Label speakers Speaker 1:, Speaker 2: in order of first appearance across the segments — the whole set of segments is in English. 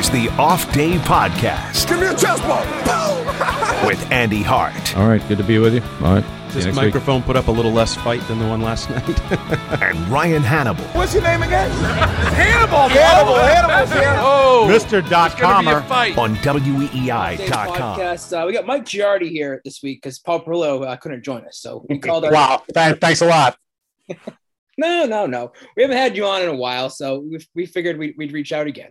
Speaker 1: is the Off Day Podcast
Speaker 2: Give me a chest bump.
Speaker 1: with Andy Hart
Speaker 3: All right, good to be with you. All right.
Speaker 4: This
Speaker 3: next week.
Speaker 4: microphone put up a little less fight than the one last night.
Speaker 1: and Ryan Hannable.
Speaker 2: What's your name again? Hannable. Hannable. Hannable. Hannable.
Speaker 5: Oh,
Speaker 2: Mr. Dot
Speaker 5: gonna be a
Speaker 2: Comer.
Speaker 1: on
Speaker 6: Today's
Speaker 1: WEEI.com.
Speaker 6: Uh, we got Mike Giardi here this week because Paul Perillo uh, couldn't join us, so we called our.
Speaker 2: Wow. Th- thanks a lot.
Speaker 6: No, no, no. We haven't had you on in a while, so we, we figured we'd, we'd reach out again.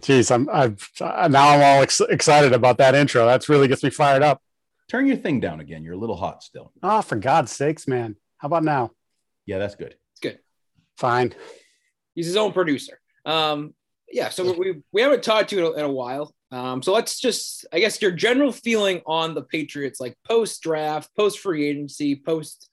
Speaker 2: Jeez, I'm, I've, uh, now I'm all ex- excited about that intro. That's really gets me fired up.
Speaker 4: Turn your thing down again. You're a little hot still.
Speaker 2: Oh, for God's sakes, man. How about now?
Speaker 4: Yeah, that's good.
Speaker 6: It's good.
Speaker 2: Fine.
Speaker 6: He's his own producer. Um, yeah. So we we haven't talked to you in a, in a while. Um, so let's just, I guess, your general feeling on the Patriots, like post draft, post free agency, post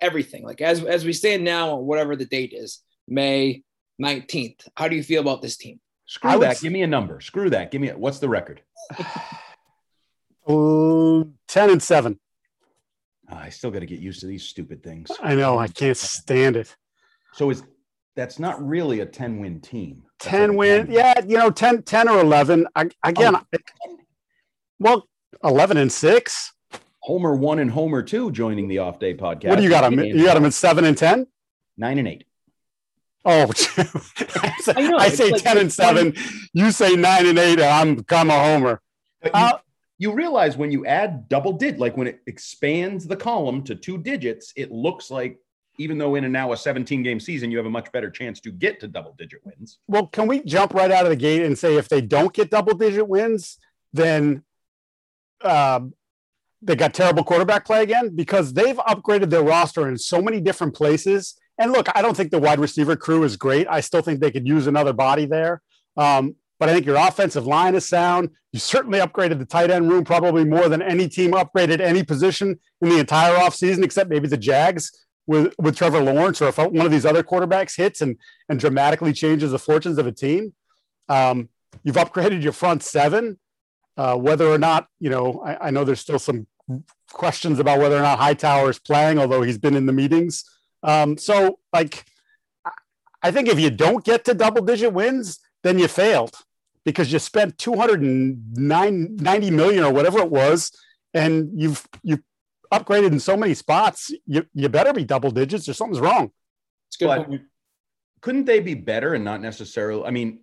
Speaker 6: everything, like as as we stand now, on whatever the date is, May nineteenth. How do you feel about this team?
Speaker 4: Screw that.
Speaker 2: s-
Speaker 4: Give me a number. Screw that. Give me a, what's the record?
Speaker 2: Oh, 10 and 7.
Speaker 4: Ah, I still got to get used to these stupid things.
Speaker 2: I know. I can't stand it.
Speaker 4: So is that's not really a 10 win team. That's
Speaker 2: 10 win.
Speaker 4: 10.
Speaker 2: Yeah, you know, 10, 10 or 11. I, again,
Speaker 4: Oh.
Speaker 2: well, 11 and 6.
Speaker 4: Homer one and Homer two joining the off day podcast.
Speaker 2: What do you got them? You got them at 7 and 10?
Speaker 4: nine and eight.
Speaker 2: Oh, I say,
Speaker 6: I know,
Speaker 2: I
Speaker 6: it's
Speaker 2: say
Speaker 6: like
Speaker 2: 10 and
Speaker 6: it's funny.
Speaker 2: 7. You say 9 and 8, I'm, I'm a homer.
Speaker 4: But you,
Speaker 2: Uh,
Speaker 4: you realize when you add double digit, like when it expands the column to two digits, it looks like even though in a now a 17 game season, you have a much better chance to get to double digit wins.
Speaker 2: Well, can we jump right out of the gate and say if they don't get double digit wins, then um, they got terrible quarterback play again? Because they've upgraded their roster in so many different places. And look, I don't think the wide receiver crew is great. I still think they could use another body there. Um, but I think your offensive line is sound. You certainly upgraded the tight end room probably more than any team upgraded any position in the entire offseason, except maybe the Jags with, with Trevor Lawrence or if one of these other quarterbacks hits and, and dramatically changes the fortunes of a team. Um, you've upgraded your front seven. Uh, whether or not, you know, I, I know there's still some questions about whether or not Hightower is playing, although he's been in the meetings. Um, so, like, I- I think if you don't get to double digit wins, then you failed because you spent 290 million or whatever it was, and you've you've upgraded in so many spots. You you better be double digits or something's wrong.
Speaker 6: It's good.
Speaker 4: But couldn't they be better and not necessarily? I mean,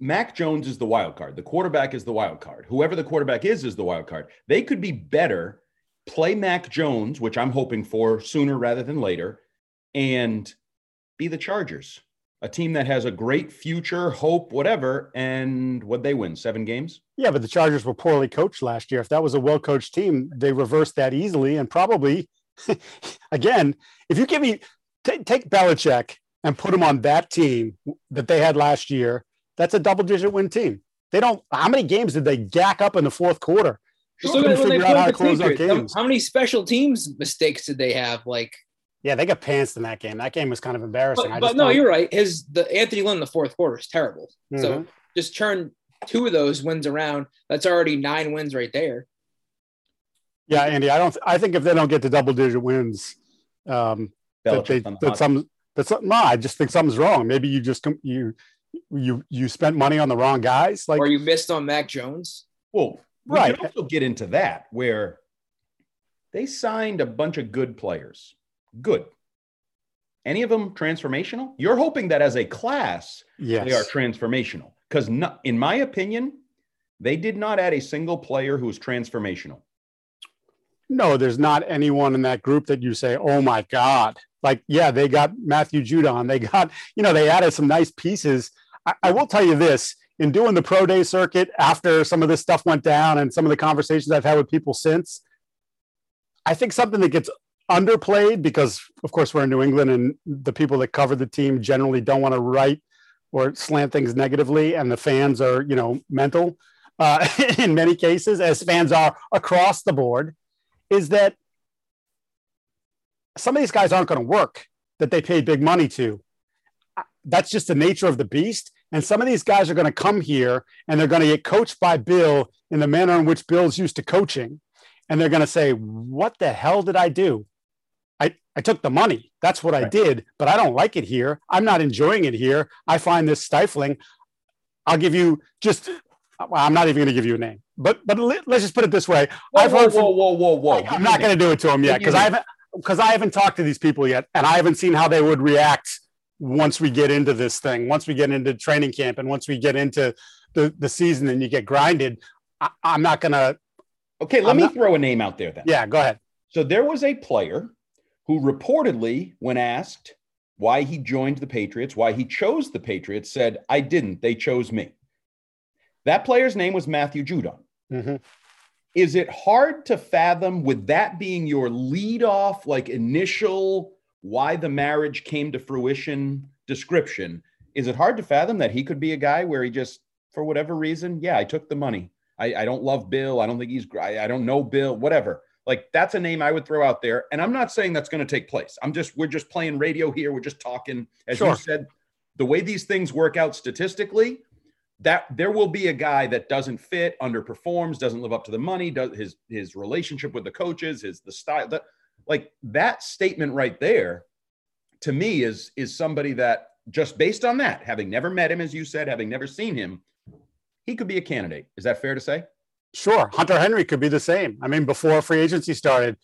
Speaker 4: Mac Jones is the wild card. The quarterback is the wild card. Whoever the quarterback is is the wild card. They could be better, play Mac Jones, which I'm hoping for sooner rather than later, and be the Chargers, a team that has a great future, hope, whatever. And what they win seven games?
Speaker 2: Yeah, but the Chargers were poorly coached last year. If that was a well coached team, they reversed that easily. And probably, again, if you give me ta- take Belichick and put him on that team that they had last year, that's a double digit win team. They don't. How many games did they gack up in the fourth quarter?
Speaker 6: Just
Speaker 2: Couldn't
Speaker 6: look at when they
Speaker 2: figure out how
Speaker 6: played
Speaker 2: to
Speaker 6: the
Speaker 2: close
Speaker 6: Patriots. How,
Speaker 2: games.
Speaker 6: how many special teams mistakes did they have? Like,
Speaker 2: Yeah, they got pantsed in that game. That game was kind of embarrassing.
Speaker 6: but,
Speaker 2: I
Speaker 6: but
Speaker 2: just
Speaker 6: no,
Speaker 2: don't-
Speaker 6: you're right. His the Anthony Lynn in the fourth quarter is terrible. So
Speaker 2: Mhm.
Speaker 6: just turn two of those wins around. That's already nine wins right there.
Speaker 2: Yeah, Andy, I don't. I think if they don't get to double digit wins, um, that they
Speaker 4: the
Speaker 2: that
Speaker 4: hot
Speaker 2: some that's some- no. I just think something's wrong. Maybe you just you you you spent money on the wrong guys. Like
Speaker 6: or you missed on Mac Jones.
Speaker 4: Well, we
Speaker 2: Right.
Speaker 4: can also get into that where they signed a bunch of good players. Good. Any of them transformational? You're hoping that as a class,
Speaker 2: yes,
Speaker 4: they are transformational. Because in my opinion, They did not add a single player who was transformational.
Speaker 2: No, there's not anyone in that group that you say, oh my God. Like, yeah, they got Matthew Judon. They got, you know, they added some nice pieces. I, I will tell you this in doing the pro day circuit after some of this stuff went down and some of the conversations I've had with people since, I think something that gets underplayed because, of course, we're in New England and the people that cover the team generally don't want to write or slant things negatively, and the fans are, you know, mental uh, in many cases, as fans are across the board, is that some of these guys aren't going to work that they paid big money to. That's just the nature of the beast. And some of these guys are going to come here and they're going to get coached by Bill in the manner in which Bill's used to coaching. And they're going to say, What the hell did I do? I, I took the money. That's what right. I did, but I don't like it here. I'm not enjoying it here. I find this stifling. I'll give you just, well, I'm not even going to give you a name, but but let, us just put it this way.
Speaker 4: Whoa, I've whoa, heard from, whoa, whoa, whoa, whoa.
Speaker 2: I, am not going to do it to them yet because I haven't because I haven't talked to these people yet, and I haven't seen how they would react once we get into this thing, once we get into training camp, and once we get into the the season, and you get grinded. I, am not going to.
Speaker 4: Okay, let I'm me not, throw a name out there then.
Speaker 2: Yeah, go ahead.
Speaker 4: So there was a player who reportedly, when asked why he joined the Patriots, why he chose the Patriots, said, I didn't. They chose me. That player's name was Matthew Judon. Mm-hmm. Is it hard to fathom, with that being your lead off, like initial why the marriage came to fruition description? Is it hard to fathom that he could be a guy where he just, for whatever reason, yeah, I took the money. I, I don't love Bill. I don't think he's, I, I don't know Bill, whatever like that's a name I would throw out there. And I'm not saying that's going to take place. I'm just, we're just playing radio here. We're just talking. As sure. you said, the way these things work out statistically, that there will be a guy that doesn't fit, underperforms, doesn't live up to the money, does his his relationship with the coaches, his the style that like that statement right there to me is is somebody that just based on that, having never met him, as you said, having never seen him, he could be a candidate. Is that fair to say?
Speaker 2: Sure. Hunter Henry could be the same. I mean, before free agency started,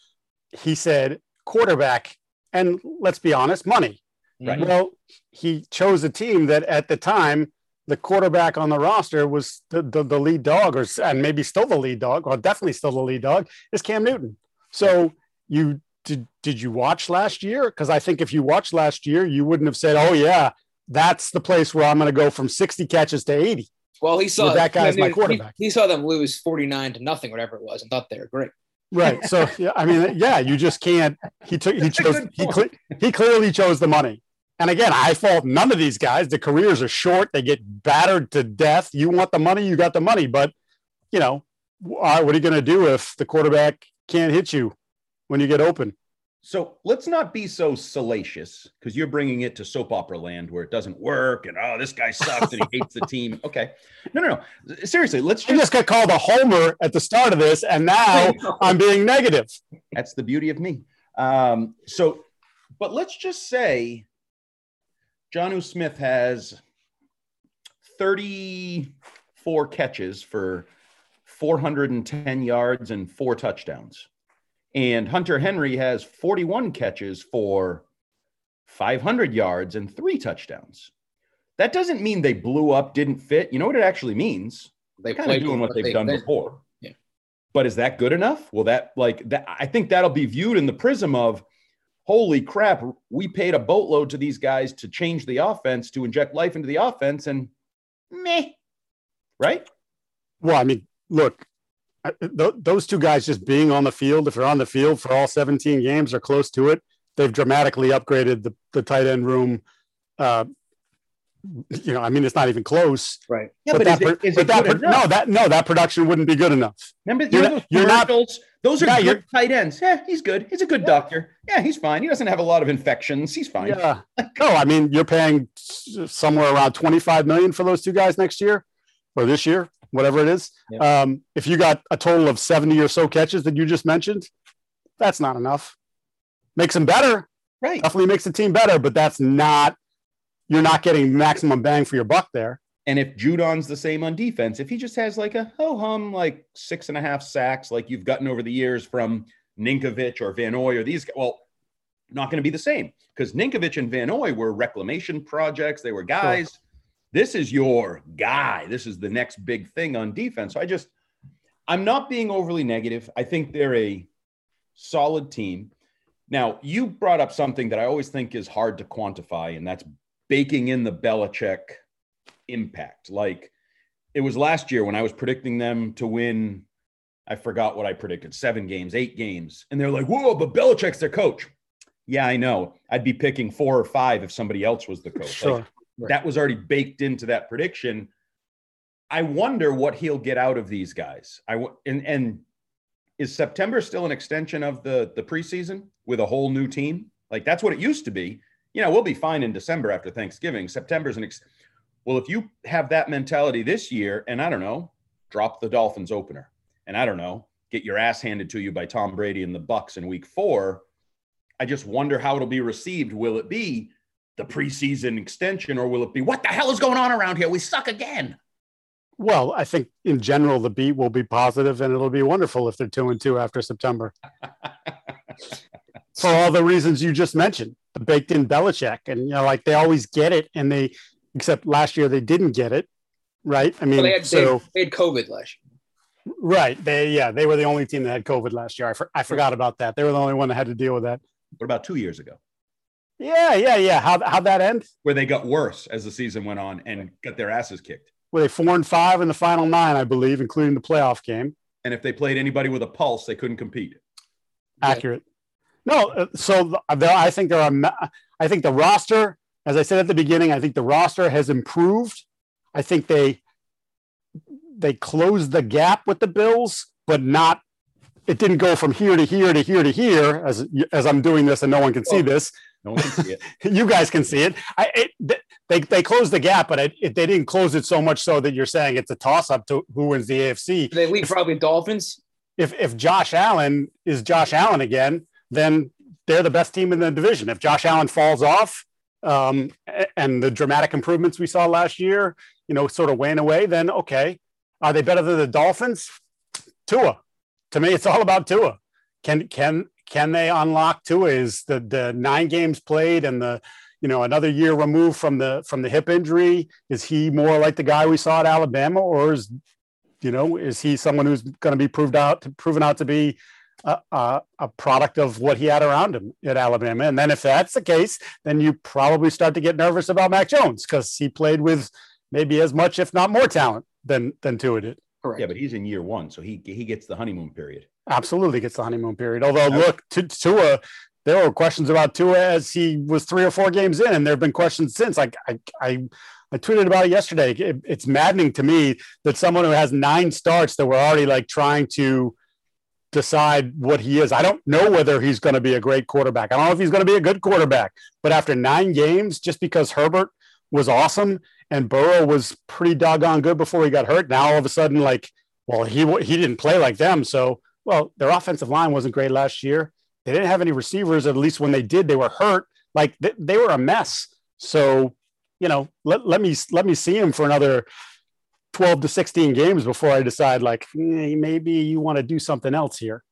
Speaker 2: he said quarterback, and let's be honest, money. Right. Mm-hmm. Well, he chose a team that at the time, the quarterback on the roster was the, the, the lead dog, or and maybe still the lead dog, or definitely still the lead dog, is Cam Newton. So you did you watch last year? Because I think if you watched last year, you wouldn't have said, "Oh yeah, that's the place where I'm going to go from 60 catches to 80."
Speaker 6: Well, he saw
Speaker 2: that guy as my quarterback.
Speaker 6: He, he, saw them lose 49 to nothing, whatever it was, and thought they were great.
Speaker 2: Right. So, yeah, I mean, yeah, you just can't. He took, he chose, he, he clearly chose the money. And again, I fault none of these guys. The careers are short. They get battered to death. You want the money, you got the money. But, you know, what are you going to do if the quarterback can't hit you when you get open?
Speaker 4: So let's not be so salacious because you're bringing it to soap opera land where it doesn't work and oh, this guy sucks and he hates the team. Okay, no, no, no. Seriously, let's
Speaker 2: just, just get called a homer at the start of this, and now I'm being negative.
Speaker 4: That's the beauty of me. Um, so, but let's just say Jonnu Smith has 34 catches for 410 yards and four touchdowns. And Hunter Henry has 41 catches for 500 yards and three touchdowns. That doesn't mean they blew up, didn't fit. You know what it actually means? They're kind of doing what they've done been. before.
Speaker 6: Yeah.
Speaker 4: But is that good enough? Well, that like that I think that'll be viewed in the prism of holy crap, we paid a boatload to these guys to change the offense, to inject life into the offense, and meh. Right?
Speaker 2: Well, I mean, look, th- those two guys just being on the field, if they're on the field for all 17 games or close to it, they've dramatically upgraded the, the tight end room. Uh, you know, I mean, it's not even close.
Speaker 6: Right.
Speaker 4: Yeah, but, but that, is it, is
Speaker 2: that,
Speaker 4: good
Speaker 2: no, that no, that production wouldn't be good enough.
Speaker 4: Remember, you're, those you're not, those are yeah, good tight ends. Yeah, he's good. He's a good yeah. doctor. Yeah, he's fine. He doesn't have a lot of infections. He's fine.
Speaker 2: Yeah. no, I mean, you're paying somewhere around 25 million for those two guys next year or this year whatever it is. Yep. Um, if you got a total of 70 or so catches that you just mentioned, that's not enough. Makes them better.
Speaker 4: Right.
Speaker 2: Definitely makes the team better, but that's not, you're not getting maximum bang for your buck there.
Speaker 4: And if Judon's the same on defense, if he just has like a ho hum, like six and a half sacks, like you've gotten over the years from Ninkovich or Van Noy or these, well, not going to be the same because Ninkovich and Van Noy were reclamation projects. They were guys. Sure this is your guy. This is the next big thing on defense. So I just, I'm not being overly negative. I think they're a solid team. Now, you brought up something that I always think is hard to quantify, and that's baking in the Belichick impact. Like it was last year when I was predicting them to win, I forgot what I predicted seven games, eight games. And they're like, whoa, but Belichick's their coach. Yeah, I know. I'd be picking four or five if somebody else was the coach.
Speaker 2: Sure.
Speaker 4: Like, That was already baked into that prediction. I wonder what he'll get out of these guys. I and and is September still an extension of the the preseason with a whole new team? Like that's what it used to be. You know, we'll be fine in December after Thanksgiving. September's an ex- well, if you have that mentality this year, and I don't know, drop the Dolphins opener, and I don't know, get your ass handed to you by Tom Brady and the Bucs in Week Four. I just wonder how it'll be received. Will it be the preseason extension, or will it be what the hell is going on around here? We suck again.
Speaker 2: Well, I think in general the beat will be positive, and it'll be wonderful if they're two and two after September. For all the reasons you just mentioned, the baked in Belichick, and you know, like they always get it, and they except last year they didn't get it, right? I mean,
Speaker 6: Well, they, had,
Speaker 2: so
Speaker 6: they, they had COVID last year.
Speaker 2: right, they yeah, they were the only team that had COVID last year. I, for, I forgot about that. They were the only one that had to deal with that.
Speaker 4: What about two years ago,
Speaker 2: Yeah, yeah, yeah. How how'd that end?
Speaker 4: where they got worse as the season went on and got their asses kicked?
Speaker 2: Were they four and five in the final nine, I believe, including the playoff game?
Speaker 4: And if they played anybody with a pulse, they couldn't compete.
Speaker 2: accurate. No, uh, so the, I think there are. I think the roster, as I said at the beginning, I think the roster has improved. I think they they closed the gap with the Bills, but not. It didn't go from here to here to here to here as as I'm doing this, and no one can see this.
Speaker 4: No one can see it.
Speaker 2: You guys can see it. I it, they they closed the gap, but it, it, they didn't close it so much so that you're saying it's a toss up to who wins the AFC
Speaker 6: They lead probably Dolphins.
Speaker 2: if if Josh Allen is Josh Allen again, then they're the best team in the division. If Josh Allen falls off, um, and the dramatic improvements we saw last year, you know, sort of wane away, then okay, are they better than the Dolphins? Tua, to me, it's all about Tua. Can can can they unlock Tua? Is the the nine games played and the you know another year removed from the from the hip injury? Is he more like the guy we saw at Alabama, or is you know, is he someone who's going to be proved out, proven out to be a, a, a product of what he had around him at Alabama? And then if that's the case, then you probably start to get nervous about Mac Jones because he played with maybe as much, if not more talent than than Tua did.
Speaker 6: Correct.
Speaker 4: Yeah, but he's in year one, so he he gets the honeymoon period.
Speaker 2: Absolutely gets the honeymoon period. Although, look, to Tua, there were questions about Tua as he was three or four games in, and there have been questions since. Like I, I, I tweeted about it yesterday. It- it's maddening to me that someone who has nine starts that we're already like trying to decide what he is. I don't know whether he's going to be a great quarterback. I don't know if he's going to be a good quarterback. But after nine games, just because Herbert was awesome and Burrow was pretty doggone good before he got hurt, now all of a sudden, like, well, he he didn't play like them, so well, their offensive line wasn't great last year. They didn't have any receivers. At least when they did, they were hurt. Like they, they were a mess. So, you know, let, let me let me see him for another 12 to 16 games before I decide like eh, maybe you want to do something else here.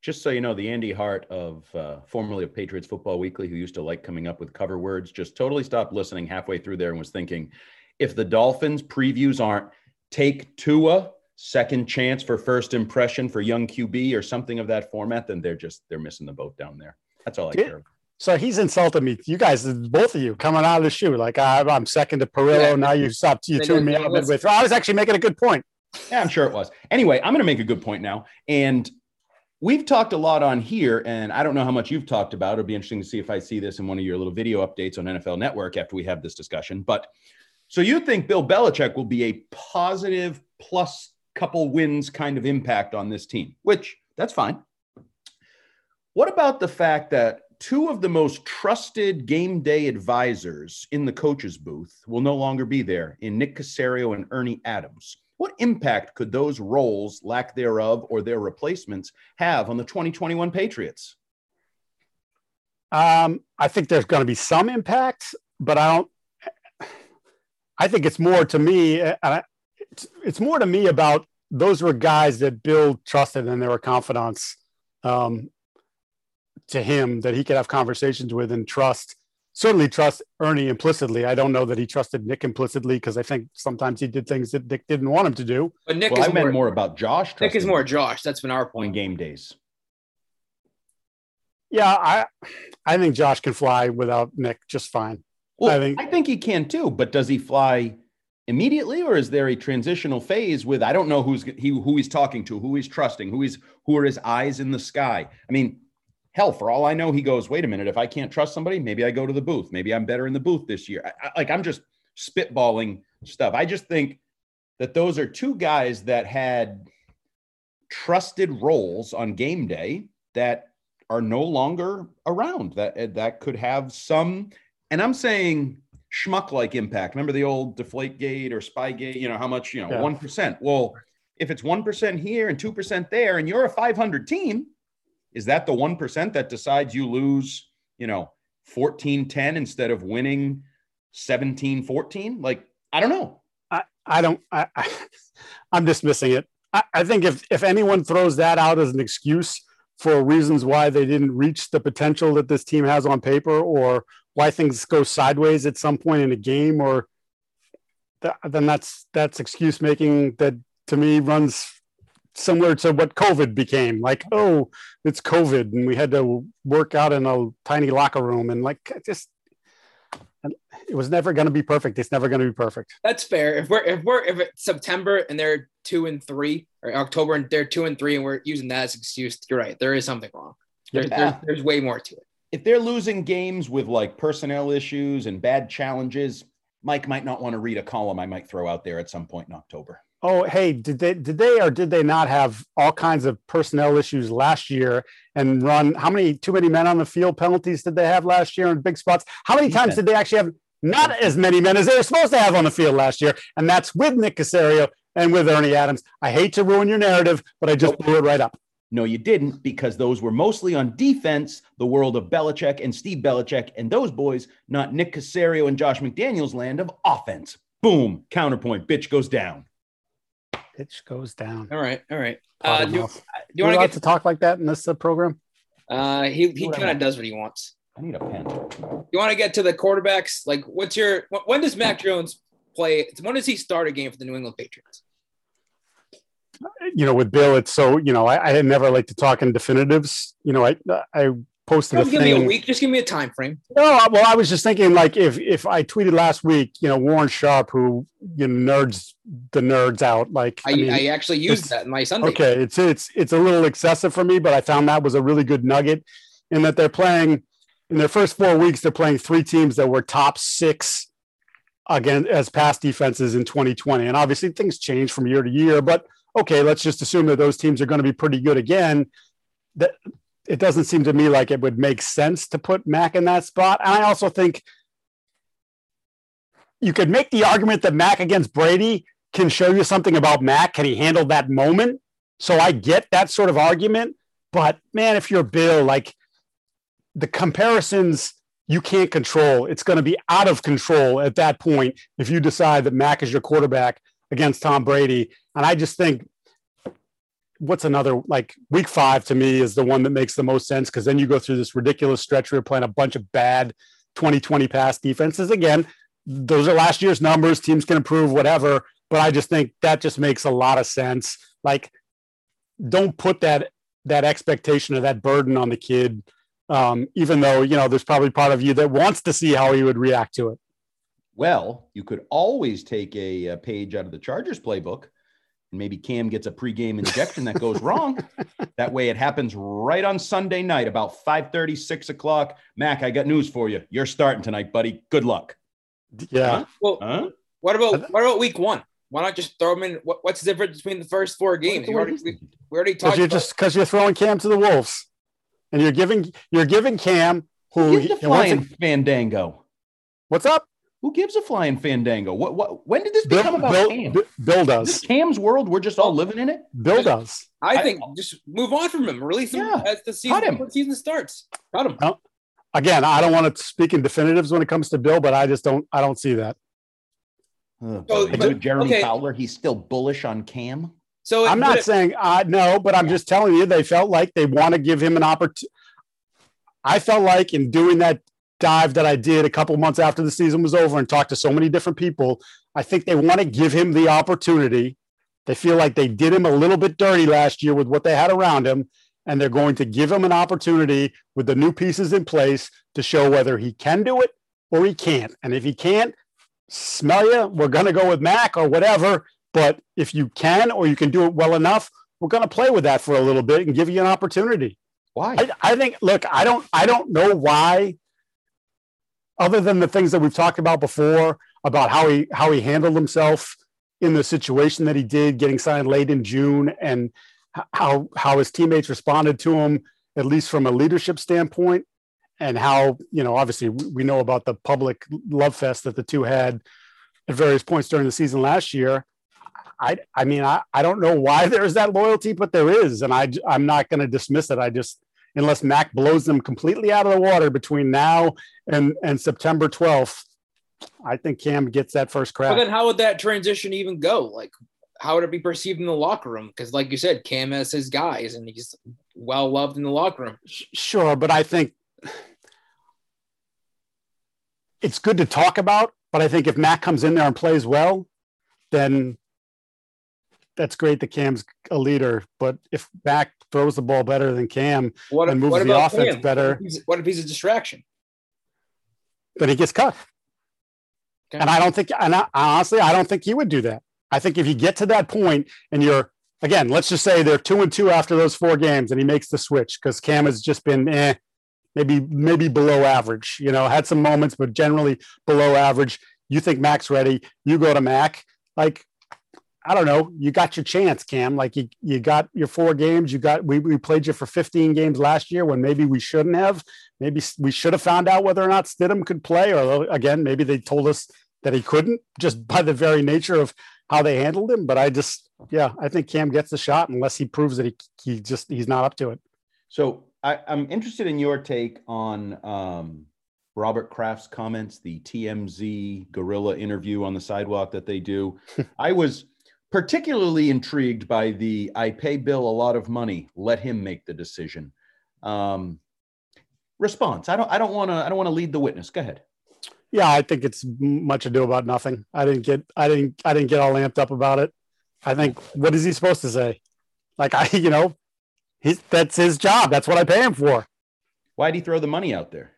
Speaker 4: Just so you know, the Andy Hart of uh, formerly of Patriots Football Weekly, who used to like coming up with cover words, just totally stopped listening halfway through there and was thinking, if the Dolphins previews aren't take Tua second chance for first impression for young QB or something of that format, then they're just they're missing the boat down there. That's all I care. about.
Speaker 2: So he's insulted me. You guys, both of you, coming out of the shoe like I, I'm second to Perillo.
Speaker 6: Yeah.
Speaker 2: Now you stopped. You tuned me out midway through. I was actually making a good point.
Speaker 4: Yeah, I'm sure it was. Anyway, I'm going to make a good point now. And we've talked a lot on here, and I don't know how much you've talked about. It'll be interesting to see if I see this in one of your little video updates on NFL Network after we have this discussion. But so you think Bill Belichick will be a positive plus couple wins kind of impact on this team, which that's fine. What about the fact that two of the most trusted game day advisors in the coach's booth will no longer be there in Nick Caserio and Ernie Adams? What impact could those roles, lack thereof, or their replacements have on the 2021 Patriots?
Speaker 2: Um, I think there's going to be some impact, but I don't. I think it's more to me. I, it's, it's more to me about those were guys that Bill trusted and they were confidants um, to him that he could have conversations with and trust certainly trust Ernie implicitly. I don't know that he trusted Nick implicitly because I think sometimes he did things that Nick didn't want him to do.
Speaker 6: But Nick
Speaker 4: Well,
Speaker 6: is
Speaker 4: I meant
Speaker 6: more,
Speaker 4: more about Josh.
Speaker 6: Nick is
Speaker 4: trusting
Speaker 6: more Josh. That's been our
Speaker 4: on
Speaker 6: point.
Speaker 4: game days.
Speaker 2: Yeah, I I think Josh can fly without Nick just fine.
Speaker 4: Well,
Speaker 2: I
Speaker 4: I
Speaker 2: think-
Speaker 4: think, he can too, but does he fly immediately, or is there a transitional phase with I don't know who's he who he's talking to, who he's trusting, who who are his eyes in the sky? I mean, hell, for all I know, he goes, wait a minute, if I can't trust somebody, maybe I go to the booth. Maybe I'm better in the booth this year. I, I- like I'm just spitballing stuff. I just think that those are two guys that had trusted roles on game day that are no longer around that that could have some and i'm saying schmuck like impact remember the old deflate gate or spy gate you know how much you know
Speaker 2: Yeah.
Speaker 4: 1% well if it's 1% here and 2% there and you're a 500 team is that the 1% that decides you lose you know 14 10 instead of winning 17 14 like i don't know
Speaker 2: I, I don't I, I I'm dismissing it. I, I think if if anyone throws that out as an excuse for reasons why they didn't reach the potential that this team has on paper or why things go sideways at some point in a game or th- then that's that's excuse making that to me runs similar to what COVID became. Like, oh, it's COVID and we had to work out in a tiny locker room and like just it was never going to be perfect. It's never going to be perfect.
Speaker 6: That's fair. If we're if we're if it's September and they're two and three, or October and they're two and three, and we're using that as excuse, you're right. There is something wrong. There's,
Speaker 4: Yeah.
Speaker 6: there's, there's way more to it.
Speaker 4: if they're losing games with like personnel issues and bad challenges mike might not want to read a column i might throw out there at some point in october
Speaker 2: Oh, hey, did they did they or did they not have all kinds of personnel issues last year and run how many too many men on the field penalties did they have last year in big spots? How many times did they actually have not as many men as they were supposed to have on the field last year? And that's with Nick Caserio and with Ernie Adams. I hate to ruin your narrative, but I just blew it right up.
Speaker 4: no you didn't because those were mostly on defense the world of Belichick and steve Belichick and those boys not nick caserio and josh mcdaniels land of offense boom counterpoint bitch goes down
Speaker 2: Pitch goes down.
Speaker 6: All right, all right. Uh, do, do you want to get
Speaker 2: to talk like that in this uh, program?
Speaker 6: Uh, he he kind of does what he wants.
Speaker 4: i need a pen
Speaker 6: You want to get to the quarterbacks? Like, what's your when does Mac Jones play? When does he start a game for the New England Patriots?
Speaker 2: you know, with Bill, it's so you know, I, I never like to talk in definitives. You know, I I posted a
Speaker 6: give me a week. Just give me a time frame.
Speaker 2: No, well, I was just thinking like if if I tweeted last week, you know, Warren Sharp, who you know nerds the nerds out, like
Speaker 6: I,
Speaker 2: I mean,
Speaker 6: I actually used that in my Sunday.
Speaker 2: okay, it's it's it's a little excessive for me, but I found that was a really good nugget in that they're playing in their first four weeks, they're playing three teams that were top six again as pass defenses in 2020. And obviously things change from year to year, but okay, let's just assume that those teams are going to be pretty good again. That it doesn't seem to me like it would make sense to put Mac in that spot. And I also think you could make the argument that Mac against Brady can show you something about Mac. Can he handle that moment? So I get that sort of argument. But man, if you're Bill, like the comparisons you can't control, it's going to be out of control at that point if you decide that Mac is your quarterback against Tom Brady. And I just think what's another like week five to me is the one that makes the most sense because then you go through this ridiculous stretch where you're playing a bunch of bad 2020 pass defenses. Again, those are last year's numbers. Teams can improve, whatever. But I just think that just makes a lot of sense. Like, don't put that that expectation or that burden on the kid. Um, even though you know there's probably part of you that wants to see how he would react to it.
Speaker 4: Well, you could always take a, a page out of the Chargers playbook maybe Cam gets a pregame injection that goes wrong. That way it happens right on Sunday night about 5 6 o'clock. Mac, I got news for you. You're starting tonight, buddy. Good luck.
Speaker 2: Yeah,
Speaker 6: Well,
Speaker 4: Huh?
Speaker 6: what about what about week one? Why not just throw him in? What, what's the difference between the first four games? You already, we, we already
Speaker 2: because
Speaker 6: talked.
Speaker 2: you're
Speaker 6: about-
Speaker 2: just because you're throwing Cam to the wolves, and you're giving you're giving Cam who
Speaker 4: Who gives a
Speaker 2: he- once
Speaker 4: flying fandango?
Speaker 2: what's up?
Speaker 4: Who gives a flying fandango? What, what, when did this
Speaker 2: Bill,
Speaker 4: become about
Speaker 2: Bill,
Speaker 4: Cam?
Speaker 2: Bill- Bill
Speaker 4: Is this
Speaker 2: does.
Speaker 4: Cam's world? We're just all living in it?
Speaker 2: Bill does.
Speaker 6: I
Speaker 4: I-
Speaker 6: think just move on from him. Release him
Speaker 4: Yeah,
Speaker 6: as the season,
Speaker 4: cut him.
Speaker 6: when season starts. Cut him.
Speaker 2: Again, I don't want to speak in definitives when it comes to Bill, but I just don't. I don't see that.
Speaker 4: Oh,
Speaker 6: So, but-
Speaker 4: Jeremy
Speaker 6: okay.
Speaker 4: Fowler, he's still bullish on Cam.
Speaker 6: So
Speaker 2: I'm not
Speaker 6: it-
Speaker 2: saying uh, no, but I'm just telling you they felt like they want to give him an opportunity. I felt like in doing that dive that I did a couple months after the season was over and talked to so many different people. I think they want to give him the opportunity. They feel like they did him a little bit dirty last year with what they had around him, and they're going to give him an opportunity with the new pieces in place to show whether he can do it or he can't. And if he can't, smell you, we're going to go with Mac or whatever. But if you can or you can do it well enough, we're going to play with that for a little bit and give you an opportunity.
Speaker 4: Why?
Speaker 2: I, I think. Look, I don't. I don't know why. Other than the things that we've talked about before about how he how he handled himself in the situation that he did, getting signed late in June, and how how his teammates responded to him, at least from a leadership standpoint, and how you know obviously we know about the public love fest that the two had at various points during the season last year. I I mean I, I don't know why there's that loyalty, but there is, and I I'm not going to dismiss it. I just unless Mac blows them completely out of the water between now and and September 12th, I think Cam gets that first crack.
Speaker 6: But then how would that transition even go? Like how would it be perceived in the locker room? Because like you said, Cam has his guys and he's well loved in the locker room.
Speaker 2: Sure, but I think it's good to talk about. But I think if Mac comes in there and plays well, then that's great that Cam's a leader. But if Mac throws the ball better than Cam
Speaker 6: What,
Speaker 2: and moves the offense
Speaker 6: Cam?
Speaker 2: better,
Speaker 6: What if, he's, what if he's a distraction?
Speaker 2: But he gets cut.
Speaker 6: Okay.
Speaker 2: And I don't think, and I, honestly, I don't think he would do that. I think if you get to that point and you're, again, let's just say they're two and two after those four games and he makes the switch because Cam has just been, eh, maybe, maybe below average, you know, had some moments, but generally below average. You think Mac's ready, you go to Mac. Like, I don't know, you got your chance, Cam. Like you, you got your four games. You got we, we played you for 15 games last year when maybe we shouldn't have. Maybe we should have found out whether or not Stidham could play, or again, maybe they told us that he couldn't just by the very nature of how they handled him. But I just, yeah, I think Cam gets the shot unless he proves that he he just he's not up to it.
Speaker 4: So I, I'm interested in your take on um, Robert Kraft's comments, the TMZ gorilla interview on the sidewalk that they do. I was particularly intrigued by the I pay Bill a lot of money, let him make the decision. Um, response. I don't I don't want to I don't want to lead the witness. Go ahead.
Speaker 2: Yeah, I think it's much ado about nothing. I didn't get I didn't I didn't get all amped up about it. I think what is he supposed to say? Like I, you know, he's that's his job. That's what I pay him for.
Speaker 4: Why'd he throw the money out there?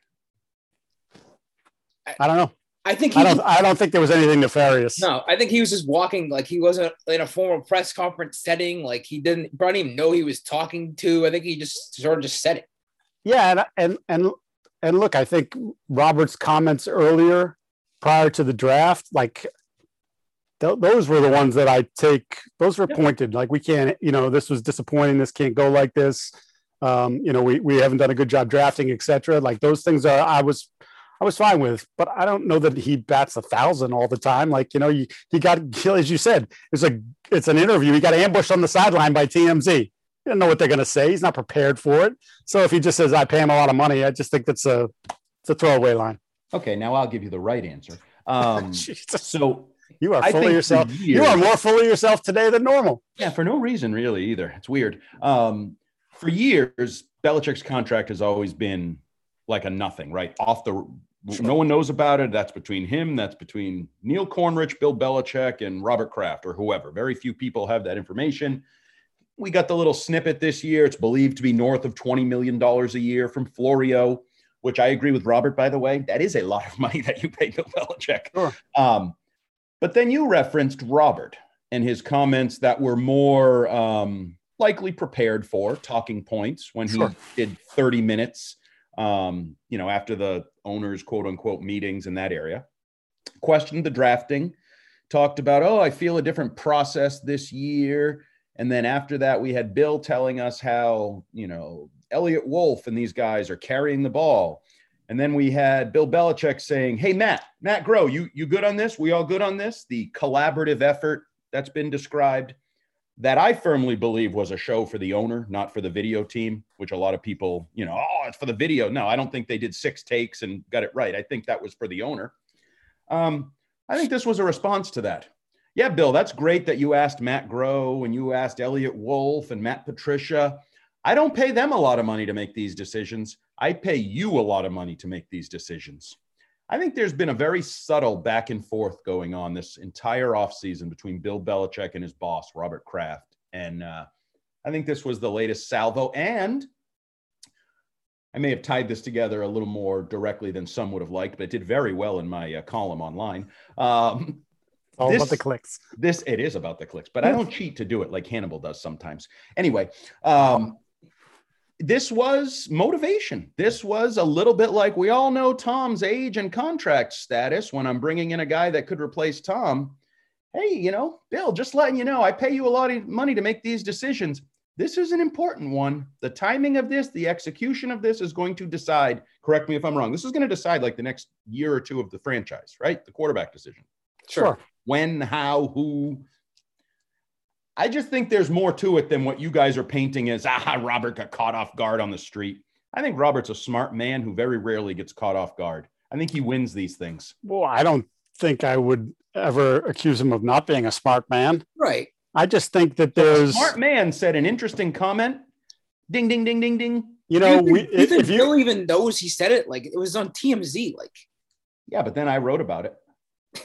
Speaker 2: I don't know.
Speaker 6: I think he
Speaker 2: I don't I don't think there was anything nefarious.
Speaker 6: No, I think he was just walking like he wasn't in a formal press conference setting. Like he didn't probably even know he was talking to. I think he just sort of just said it.
Speaker 2: Yeah, and and and and look, I think Robert's comments earlier prior to the draft, like th- those were the ones that I take. Those were
Speaker 6: Yeah.
Speaker 2: pointed. Like we can't, you know, this was disappointing. This can't go like this. Um, you know, we we haven't done a good job drafting, etc. Like those things are. I was. I was fine with, but I don't know that he bats a thousand all the time. Like you know, you, he got as you said, it's a it's an interview. He got ambushed on the sideline by TMZ. He didn't know what they're going to say. He's not prepared for it. So if he just says, "I pay him a lot of money," I just think that's a it's a throwaway line.
Speaker 4: Okay, now I'll give you the right answer. Um, so
Speaker 2: You are
Speaker 4: I
Speaker 2: full
Speaker 4: think
Speaker 2: of
Speaker 4: for
Speaker 2: yourself. You are more full of yourself today than normal.
Speaker 4: Yeah, for no reason really either. It's weird. Um, for years, Belichick's contract has always been like a nothing, right? Off the no one knows about it. That's between him, that's between Neil Cornrich, Bill Belichick, and Robert Kraft or whoever. Very few people have that information. We got the little snippet this year. It's believed to be north of $20 million a year from Florio, which I agree with Robert, by the way. That is a lot of money that you pay Bill Belichick.
Speaker 2: Sure.
Speaker 4: Um, but then you referenced Robert and his comments that were more um, likely prepared for talking points when
Speaker 2: Sure.
Speaker 4: he did 30 minutes, um, you know, after the owners' quote unquote meetings in that area. Questioned the drafting, talked about, oh, I feel a different process this year. And then after that, we had Bill telling us how, you know, Eliot Wolf and these guys are carrying the ball. And then we had Bill Belichick saying, Hey, Matt, Matt Groh, you, you good on this? We all good on this? The collaborative effort that's been described that I firmly believe was a show for the owner, not for the video team, which a lot of people, you know, oh, it's for the video. No, I don't think they did six takes and got it right. I think that was for the owner. Um, I think this was a response to that. Yeah, Bill, that's great that you asked Matt Groh and you asked Eliot Wolf and Matt Patricia. I don't pay them a lot of money to make these decisions. I pay you a lot of money to make these decisions. I think there's been a very subtle back and forth going on this entire offseason between Bill Belichick and his boss, Robert Kraft. And uh, I think this was the latest salvo. And I may have tied this together a little more directly than some would have liked, but it did very well in my uh, column online. Um,
Speaker 2: All
Speaker 4: this-
Speaker 2: about the clicks.
Speaker 4: this it is about the clicks, but I don't cheat to do it like Hannable does sometimes. Anyway, um, this was motivation. This was a little bit like we all know Tom's age and contract status when I'm bringing in a guy that could replace Tom. Hey, you know, Bill, just letting you know, I pay you a lot of money to make these decisions. This is an important one. The timing of this, the execution of this is going to decide, correct me if I'm wrong. This is going to decide like the next year or two of the franchise, right? The quarterback decision
Speaker 2: Sure.
Speaker 4: when, how, who. I just think there's more to it than what you guys are painting as ah, Robert got caught off guard on the street. I think Robert's a smart man who very rarely gets caught off guard. I think he wins these things.
Speaker 2: Well, I don't think I would ever accuse him of not being a smart man.
Speaker 6: Right.
Speaker 2: I just think that
Speaker 4: A
Speaker 2: there's,
Speaker 4: smart man said an interesting comment. Ding, ding, ding, ding, ding.
Speaker 2: you know,
Speaker 6: you think,
Speaker 2: we,
Speaker 6: do you think
Speaker 2: if you,
Speaker 6: Bill even knows he said it? Like it was on TMZ. Like
Speaker 4: Yeah, but then I wrote about it.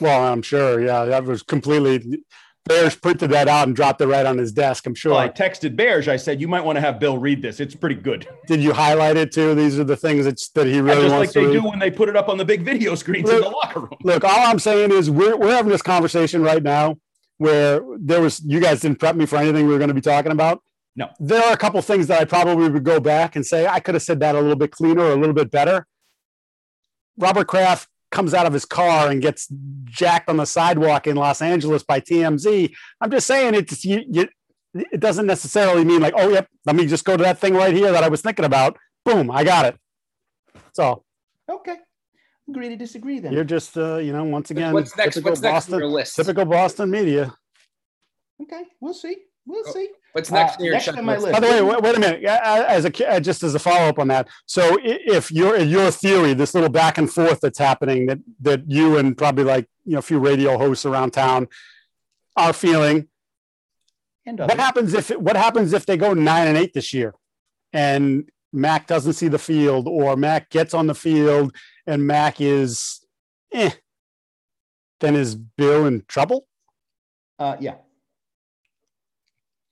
Speaker 2: well, I'm sure. Yeah, that was completely, Berj printed that out and dropped it right on his desk. I'm sure.
Speaker 4: Well, I texted Berj. I said, you might want to have Bill read this. It's pretty good.
Speaker 2: Did you highlight it too? These are the things that, that he
Speaker 4: Yeah,
Speaker 2: really
Speaker 4: just like
Speaker 2: wants
Speaker 4: they
Speaker 2: read.
Speaker 4: do when they put it up on the big video screens in the locker room.
Speaker 2: Look, all I'm saying is we're, we're having this conversation right now where there was, you guys didn't prep me for anything we were going to be talking about.
Speaker 4: No.
Speaker 2: There are a couple things that I probably would go back and say, I could have said that a little bit cleaner or a little bit better. Robert Kraft comes out of his car and gets jacked on the sidewalk in Los Angeles by TMZ. I'm just saying it's, you, you, it doesn't necessarily mean like, oh, yep, let me just go to that thing right here that I was thinking about. Boom, I got it. So
Speaker 4: Okay. Agree to disagree then.
Speaker 2: you're just, uh, you know, once again,
Speaker 6: what's next?
Speaker 2: typical
Speaker 6: What's next on
Speaker 2: Boston,
Speaker 6: your list?
Speaker 2: typical Boston media.
Speaker 4: Okay, we'll see. We'll
Speaker 6: Oh,
Speaker 4: see.
Speaker 6: What's next
Speaker 4: Uh,
Speaker 6: on your
Speaker 4: next on my list.
Speaker 2: By the way, wait, wait a minute. Uh, As a uh, just as a follow up on that, so if your your theory, this little back and forth that's happening, that that you and probably like you know a few radio hosts around town are feeling,
Speaker 4: And
Speaker 2: what happens if what happens if they go nine and eight this year, and Mac doesn't see the field, or Mac gets on the field and Mac is, eh, then is Bill in trouble?
Speaker 4: Uh, yeah.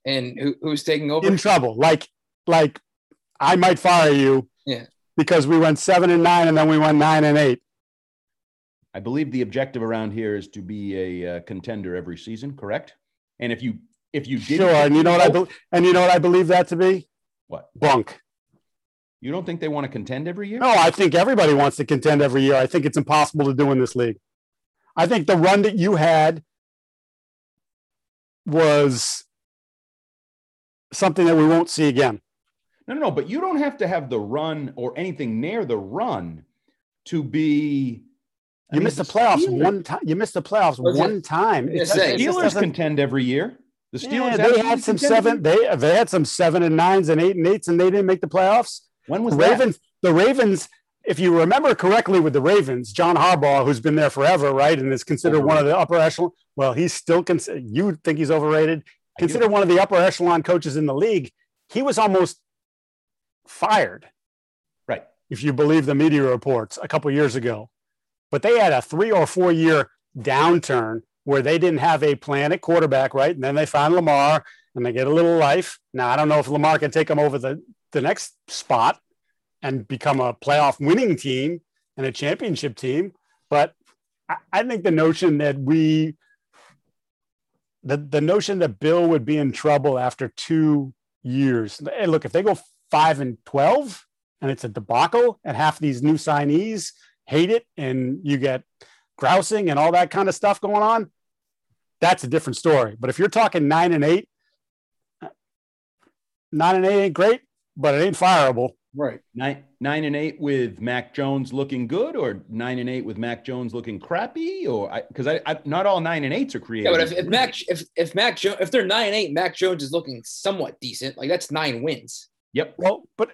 Speaker 6: And who, who's taking over?
Speaker 2: in trouble. Like, like I might fire you.
Speaker 6: Yeah.
Speaker 2: Because we went seven and nine, and then we went nine and eight.
Speaker 4: I believe the objective around here is to be a uh, contender every season, correct? And if you if you did
Speaker 2: Sure. And you know what I be- and you know what I believe that to be
Speaker 4: what
Speaker 2: bunk.
Speaker 4: you don't think they want to contend every year?
Speaker 2: No, I think everybody wants to contend every year. I think it's impossible to do in this league. I think the run that you had was something that we won't see again.
Speaker 4: No, no, no. But you don't have to have the run or anything near the run to be. I
Speaker 2: You
Speaker 4: mean,
Speaker 2: missed the playoffs
Speaker 4: Steelers-
Speaker 2: one time. You missed the playoffs
Speaker 6: Was it-
Speaker 2: one time.
Speaker 6: I
Speaker 2: It's-
Speaker 6: gonna say,
Speaker 2: it just
Speaker 4: Steelers
Speaker 2: doesn't-
Speaker 4: contend every year. The Steelers
Speaker 2: Yeah, they had some seven. They they had some seven and nines and eight and eights, and they didn't make the playoffs.
Speaker 4: When was
Speaker 2: the
Speaker 4: that?
Speaker 2: Ravens, the Ravens, if you remember correctly with the Ravens, John Harbaugh, who's been there forever, right, and is considered one of the upper echelon. Well, he's still considered. You think he's overrated? Considered one of the upper echelon coaches in the league. He was almost fired,
Speaker 4: Right.
Speaker 2: if you believe the media reports a couple years ago. But they had a three or four year downturn where they didn't have a plan at quarterback, right? And then they found Lamar and they get a little life. Now, I don't know if Lamar can take them over the, the next spot and become a playoff winning team and a championship team. But I, I think the notion that we, the, the notion that Bill would be in trouble after two years. Hey, look, if they go five and 12 and it's a debacle and half these new signees hate it and you get grousing and all that kind of stuff going on, that's a different story. But if you're talking nine and eight, nine and eight ain't great, but it ain't fireable.
Speaker 6: Right.
Speaker 4: Nine, nine and eight with Mac Jones looking good, or nine and eight with Mac Jones looking crappy, or because I, I, not all nine and eights are
Speaker 6: Yeah,
Speaker 4: creative.
Speaker 6: but if, if Mac if if Mac Jones if they're nine and eight, Mac Jones is looking somewhat decent. Like that's nine wins.
Speaker 4: yep,
Speaker 2: Well, but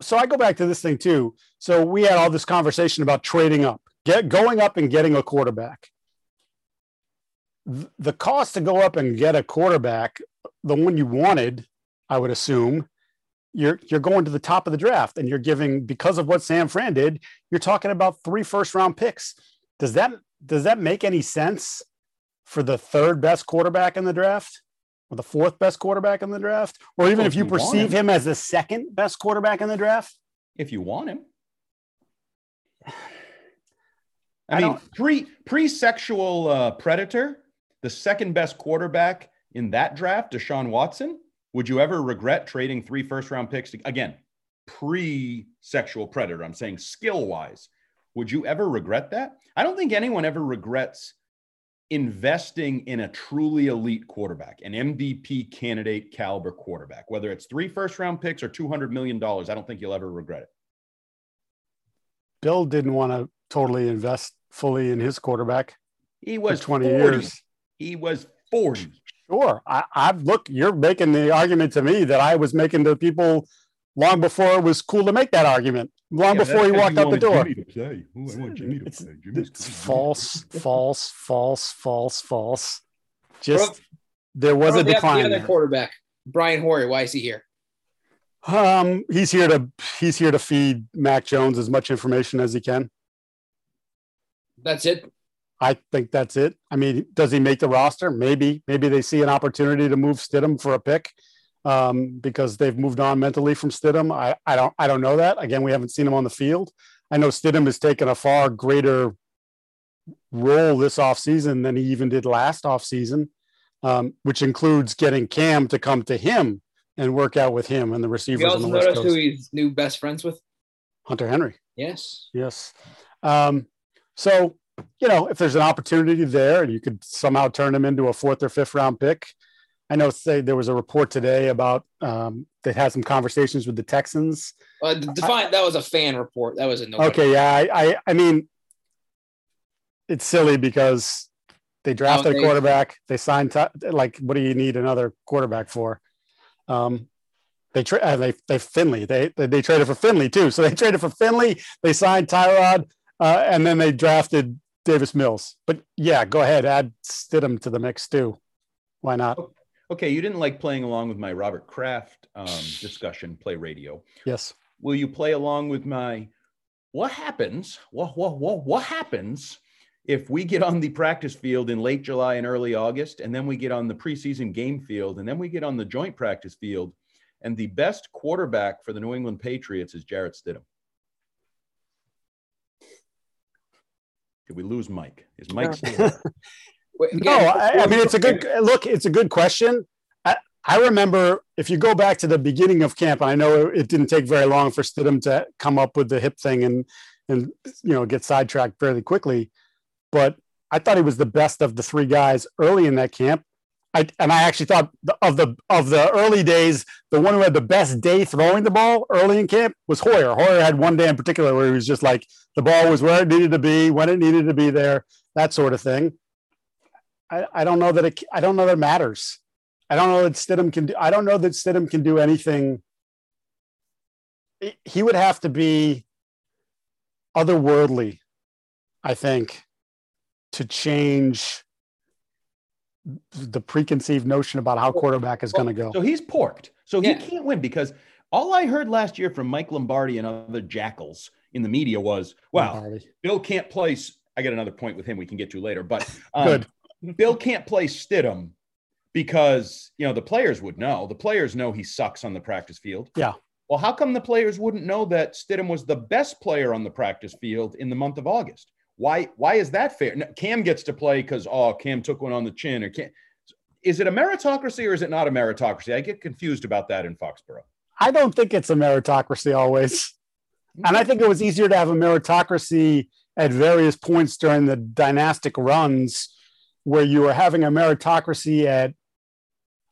Speaker 2: so I go back to this thing too. So we had all this conversation about trading up, get going up and getting a quarterback. The cost to go up and get a quarterback, the one you wanted, I would assume, you're you're going to the top of the draft and you're giving because of what San Fran did, you're talking about three first round picks. Does that does that make any sense for the third best quarterback in the draft? Or the fourth best quarterback in the draft? Or even
Speaker 4: Well,
Speaker 2: if you
Speaker 4: you
Speaker 2: perceive
Speaker 4: him.
Speaker 2: him as the second best quarterback in the draft?
Speaker 4: if you want him. I,
Speaker 2: I
Speaker 4: mean, pre pre sexual uh, predator, the second best quarterback in that draft, Deshaun Watson. Would you ever regret trading three first round picks? To, again, pre sexual predator. I'm saying skill wise. Would you ever regret that? I don't think anyone ever regrets investing in a truly elite quarterback, an MVP candidate caliber quarterback, whether it's three first round picks or $200 million. I don't think you'll ever regret it.
Speaker 2: Bill didn't want to totally invest fully in his quarterback
Speaker 4: He
Speaker 2: for
Speaker 4: was
Speaker 2: 20
Speaker 4: 40.
Speaker 2: years.
Speaker 4: He was 40.
Speaker 2: Sure. I, I look, you're making the argument to me that I was making to people long before it was cool to make that argument, long before he walked out the door. It's, it's false, false, false, false, false. Just there was
Speaker 6: Or
Speaker 2: a
Speaker 6: the,
Speaker 2: decline.
Speaker 6: The other
Speaker 2: there.
Speaker 6: quarterback, Brian Hoyer. Why is he here?
Speaker 2: Um, he's here to he's here to feed Mac Jones as much information as he can.
Speaker 6: That's it.
Speaker 2: I think that's it. I mean, does he make the roster? Maybe. Maybe they see an opportunity to move Stidham for a pick um, because they've moved on mentally from Stidham. I, I don't I don't know that. Again, we haven't seen him on the field. I know Stidham has taken a far greater role this offseason than he even did last offseason, um, which includes getting Cam to come to him and work out with him and the receivers
Speaker 6: You
Speaker 2: on
Speaker 6: also
Speaker 2: the West
Speaker 6: notice who he's new best friends with.
Speaker 2: Hunter Henry.
Speaker 6: Yes.
Speaker 2: Yes. Um, so, you know, if there's an opportunity there and you could somehow turn him into a fourth or fifth round pick. I know say there was a report today about um, that had some conversations with the Texans.
Speaker 6: Uh, define that was a fan report. That was a no.
Speaker 2: Okay, yeah, I, I, I mean, it's silly because they drafted
Speaker 6: they-
Speaker 2: a quarterback, they signed Ty- like, what do you need another quarterback for? Um, they tra- uh, they they Finley they, they they traded for Finley too, so they traded for Finley. They signed Tyrod, uh, and then they drafted Davis Mills. But yeah, go ahead, add Stidham to the mix too. Why not?
Speaker 4: Okay, you didn't like playing along with my Robert Kraft um, discussion, play radio.
Speaker 2: Yes.
Speaker 4: Will you play along with my what happens? What, what, what, what happens if we get on the practice field in late July and early August, and then we get on the preseason game field, and then we get on the joint practice field, and the best quarterback for the New England Patriots is Jarrett Stidham? Did we lose Mike? Is Mike still there?
Speaker 6: Wait,
Speaker 2: No, I, I mean it's a good look. It's a good question. I, I remember if you go back to the beginning of camp, and I know it didn't take very long for Stidham to come up with the hip thing and and you know get sidetracked fairly quickly, but I thought he was the best of the three guys early in that camp. I, and I actually thought of the of the early days, the one who had the best day throwing the ball early in camp was Hoyer. Hoyer had one day in particular where he was just like the ball was where it needed to be, when it needed to be there, that sort of thing. I, I don't know that it I don't know that matters. I don't know that Stidham can do I don't know that Stidham can do anything. He would have to be otherworldly, I think, to change the preconceived notion about how quarterback is going to go.
Speaker 4: So he's porked. So
Speaker 6: Yeah.
Speaker 4: he can't win because all I heard last year from Mike Lombardi and other jackals in the media was, "Wow,
Speaker 2: Lombardi.
Speaker 4: Bill can't play." I got another point with him we can get to later, but um,
Speaker 2: Good.
Speaker 4: Bill can't play Stidham because you know the players would know. The players know he sucks on the practice field.
Speaker 2: Yeah.
Speaker 4: Well, how come the players wouldn't know that Stidham was the best player on the practice field in the month of August? Why? Why is that fair? No, Cam gets to play because oh, Cam took one on the chin, or Cam. Is it a meritocracy or is it not a meritocracy? I get confused about that in Foxborough.
Speaker 2: I don't think it's a meritocracy always. And I think it was easier to have a meritocracy at various points during the dynastic runs where you were having a meritocracy at,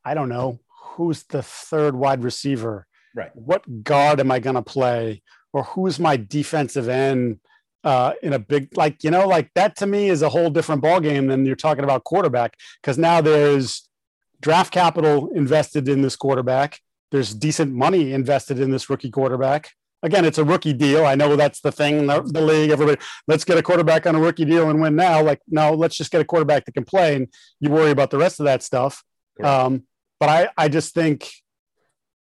Speaker 2: I don't know, who's the third wide receiver?
Speaker 4: Right.
Speaker 2: What guard am I going to play? Or who's my defensive end uh, in a big, like, you know, like that to me is a whole different ballgame than you're talking about quarterback because now there's draft capital invested in this quarterback there's decent money invested in this rookie quarterback. Again, it's a rookie deal. I know that's the thing, the, the league. Everybody, let's get a quarterback on a rookie deal and win now. Like, no, let's just get a quarterback that can play, and you worry about the rest of that stuff.
Speaker 4: Correct.
Speaker 2: Um, but I, I just think,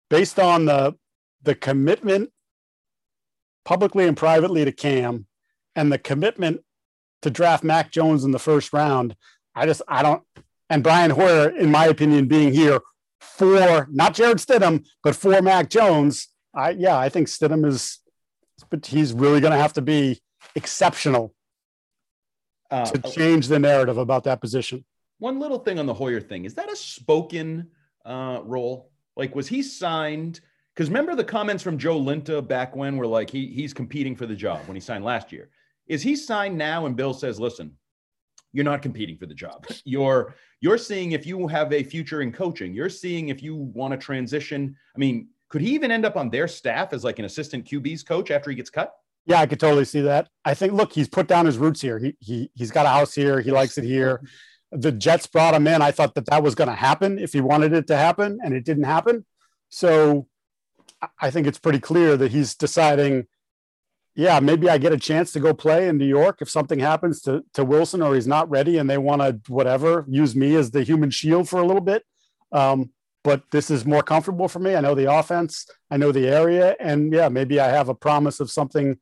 Speaker 2: based on the the commitment publicly and privately to Cam and the commitment to draft Mac Jones in the first round, I just I don't and Brian Hoyer, in my opinion, being here for not Jarrett Stidham, but for Mac Jones, I yeah, I think Stidham is but he's really gonna have to be exceptional
Speaker 4: Uh,
Speaker 2: to change the narrative about that position.
Speaker 4: one little thing on the Hoyer thing is that a spoken uh, role? Like, was he signed? Because remember the comments from Joe Linta back when were like he he's competing for the job when he signed last year. Is he signed now? And Bill says, "Listen, you're not competing for the job. You're you're seeing if you have a future in coaching. You're seeing if you want to transition. I mean, could he even end up on their staff as like an assistant QB's coach after he gets cut?
Speaker 2: Yeah, I could totally see that. I think look, he's put down his roots here. He he he's got a house here. He likes it here. The Jets brought him in. I thought that that was going to happen if he wanted it to happen, and it didn't happen. So I- think it's pretty clear that he's deciding, yeah, maybe I get a chance to go play in New York if something happens to to Wilson or he's not ready and they want to whatever use me as the human shield for a little bit. Um, but this is more comfortable for me. I know the offense, I know the area, and yeah, maybe I have a promise of something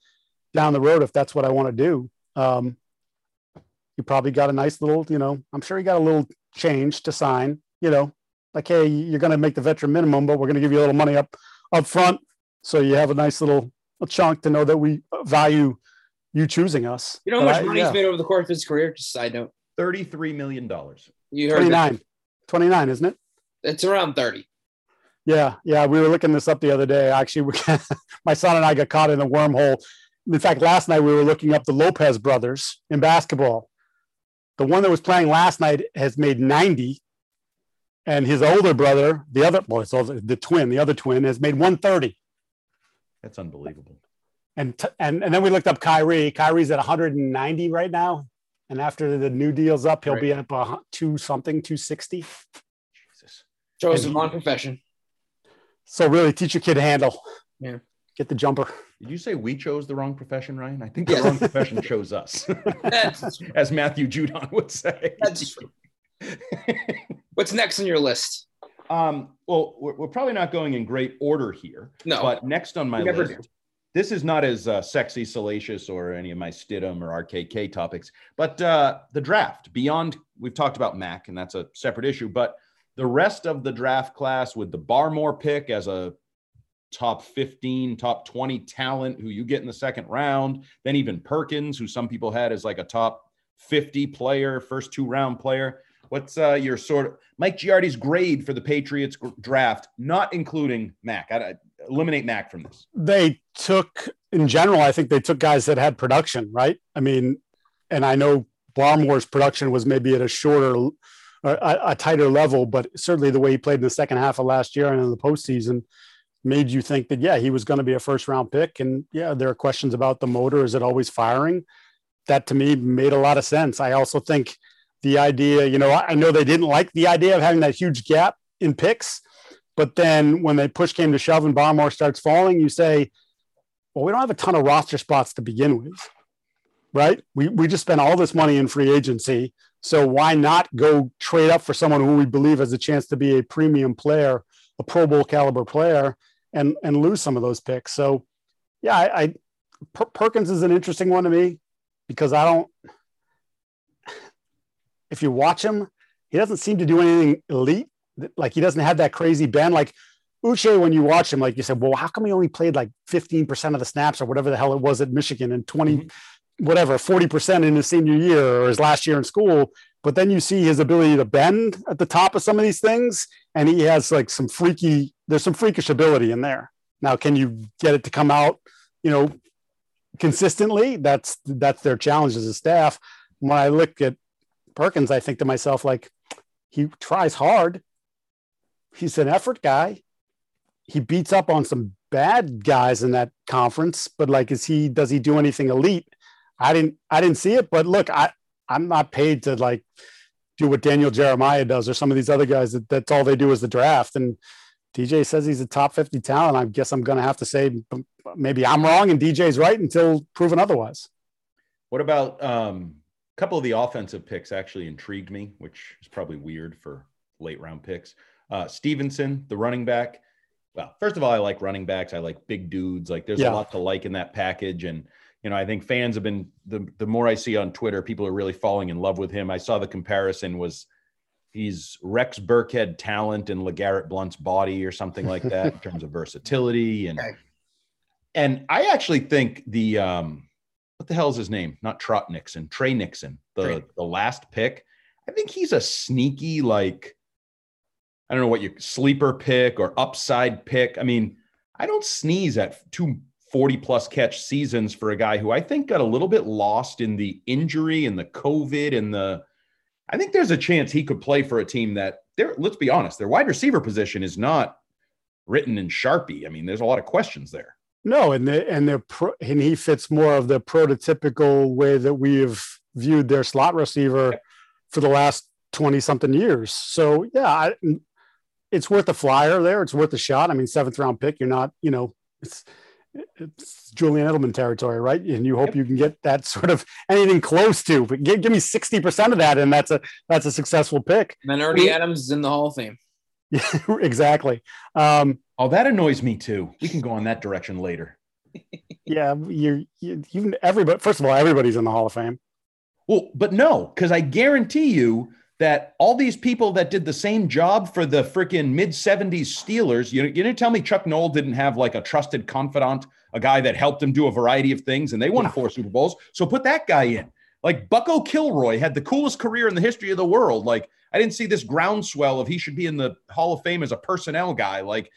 Speaker 2: down the road if that's what I want to do. Um, you probably got a nice little, you know, I'm sure you got a little change to sign, you know, like, hey, you're going to make the veteran minimum, but we're going to give you a little money up up front, so you have a nice little a chunk to know that we value you choosing us.
Speaker 6: You know how much
Speaker 2: I-
Speaker 6: money
Speaker 2: yeah,
Speaker 6: he's made over the course of his career? Just a side note.
Speaker 4: Thirty-three million dollars.
Speaker 6: You heard that.
Speaker 2: 29, 29, isn't it?
Speaker 6: It's around 30.
Speaker 2: Yeah, yeah, we were looking this up the other day. Actually, we, my son and I got caught in a wormhole. In fact, last night we were looking up the Lopez brothers in basketball. The one that was playing last night has made 90, and his older brother, the other, well, it's older, the twin, the other twin, has made 130.
Speaker 4: That's unbelievable.
Speaker 2: And t- and and then we looked up Kyrie. Kyrie's at 190 right now, and after the new deal's up, he'll
Speaker 6: Right.
Speaker 2: be up a two something, 260.
Speaker 4: Jesus.
Speaker 6: Chose
Speaker 2: And
Speaker 6: the wrong profession.
Speaker 2: So really, teach your kid to handle.
Speaker 6: Yeah.
Speaker 2: Get the jumper.
Speaker 4: Did you say we chose the wrong profession, Ryan? I think the wrong profession chose us, as Matthew Judon would say.
Speaker 6: that's true. What's next on your list?
Speaker 4: Um, well, we're, we're probably not going in great order here.
Speaker 6: No.
Speaker 4: But next on my list,
Speaker 6: do.
Speaker 4: this is not as uh, sexy, salacious, or any of my Stidham or RKK topics, but uh, the draft. Beyond, we've talked about Mac, and that's a separate issue. But the rest of the draft class, with the Barmore pick as a top 15, top 20 talent who you get in the second round, then even Perkins, who some people had as like a top 50 player, first two round player. What's uh, your sort of Mike Giardi's grade for the Patriots draft, not including Mac? I, I- eliminate Mac from this.
Speaker 2: they took in general i think they took guys that had production right? I mean and i know barmore's production was maybe at a shorter a, a tighter level but certainly the way he played in the second half of last year and in the postseason made you think that yeah he was going to be a first round pick. And yeah there are questions about the motor. Is it always firing? That to me made a lot of sense. I also think the idea you know i know they didn't like the idea of having that huge gap in picks but then when they push came to shove and Barmore starts falling, you say, well, we don't have a ton of roster spots to begin with, right? We, we just spent all this money in free agency. So why not go trade up for someone who we believe has a chance to be a premium player, a Pro Bowl caliber player, and, and lose some of those picks? So, yeah, I, I Per- Perkins is an interesting one to me because I don't, if you watch him, he doesn't seem to do anything elite like he doesn't have that crazy bend. Like Uche, when you watch him, like you said, well, how come he only played like 15% of the snaps or whatever the hell it was at Michigan and 20, mm-hmm. whatever, 40% in his senior year or his last year in school. But then you see his ability to bend at the top of some of these things. And he has like some freaky, there's some freakish ability in there. Now, can you get it to come out, you know, consistently? That's, that's their challenge as a staff. When I look at Perkins, I think to myself, like, he tries hard he's an effort guy. He beats up on some bad guys in that conference, but like, is he, does he do anything elite? I didn't, I didn't see it, but look, I, I'm not paid to like do what Daniel Jeremiah does or some of these other guys that that's all they do is the draft. And DJ says he's a top 50 talent. I guess I'm going to have to say maybe I'm wrong and DJ's right until proven otherwise.
Speaker 4: What about um, a couple of the offensive picks actually intrigued me, which is probably weird for late round picks. Uh, Stevenson, the running back, well, first of all, I like running backs. I like big dudes. Like there's
Speaker 2: Yeah.
Speaker 4: a lot to like in that package. And, you know, I think fans have been the the more I see on Twitter, people are really falling in love with him. I saw the comparison was he's Rex Burkhead talent and LeGarrette Blunt's body or something like that in terms of versatility. And and I actually think the um what the hell is his name? Not Trot Nixon, Tre Nixon, the
Speaker 6: Tre.
Speaker 4: the last pick. I think he's a sneaky like I don't know what you sleeper pick or upside pick. I mean, I don't sneeze at two 40 plus catch seasons for a guy who I think got a little bit lost in the injury and the COVID and the I think there's a chance he could play for a team that there let's be honest, their wide receiver position is not written in Sharpie. I mean, there's a lot of questions there.
Speaker 2: No, and the and the pro, and he fits more of the prototypical way that we have viewed their slot receiver for the last twenty something years. So yeah, I, it's worth a flyer there. It's worth a shot. I mean, seventh round pick. You're not, you know, it's it's Julian Edelman territory, right? And you hope
Speaker 4: Yep.
Speaker 2: you can get that sort of anything close to. But give, give me sixty percent of that, and that's a that's a successful pick.
Speaker 6: And then Ernie Adams is in the Hall of Fame.
Speaker 2: Yeah, exactly. Um,
Speaker 4: Oh, that annoys me too. We can go on that direction later.
Speaker 2: yeah, you you you everybody. First of all, everybody's in the Hall of Fame.
Speaker 4: Well, but no, because I guarantee you that all these people that did the same job for the freaking mid 70s Steelers, you, you didn't tell me Chuck Noll didn't have like a trusted confidant, a guy that helped him do a variety of things, and they won
Speaker 2: Yeah.
Speaker 4: four Super Bowls. So put that guy in. Like Bucko Kilroy had the coolest career in the history of the world. Like I didn't see this groundswell of he should be in the Hall of Fame as a personnel guy. Like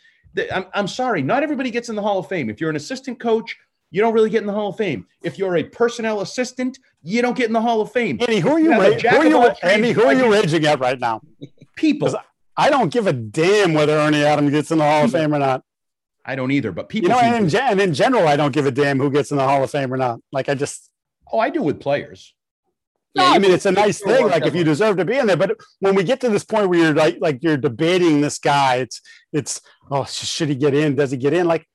Speaker 4: I'm, I'm sorry, not everybody gets in the Hall of Fame. If you're an assistant coach, you don't really get in the Hall of Fame. If you're a personnel assistant, you don't get in the Hall of Fame.
Speaker 2: Andy, who are
Speaker 4: You
Speaker 2: you? who are you?
Speaker 4: trades,
Speaker 2: Andy, who are you raging at right now?
Speaker 4: People,
Speaker 2: I don't give a damn whether Ernie Adams gets in the Hall of Fame or not.
Speaker 4: I don't either, but
Speaker 2: You
Speaker 4: people.
Speaker 2: know, and in, and in general, I don't give a damn who gets in the Hall of Fame or not. Like I just,
Speaker 4: oh, I do with players.
Speaker 2: No,
Speaker 6: Yeah,
Speaker 2: I mean it's a nice thing. Like if you deserve to be in there, but when we get to this point where you're like, like you're debating this guy, it's, it's, oh, should he get in? Does he get in? Like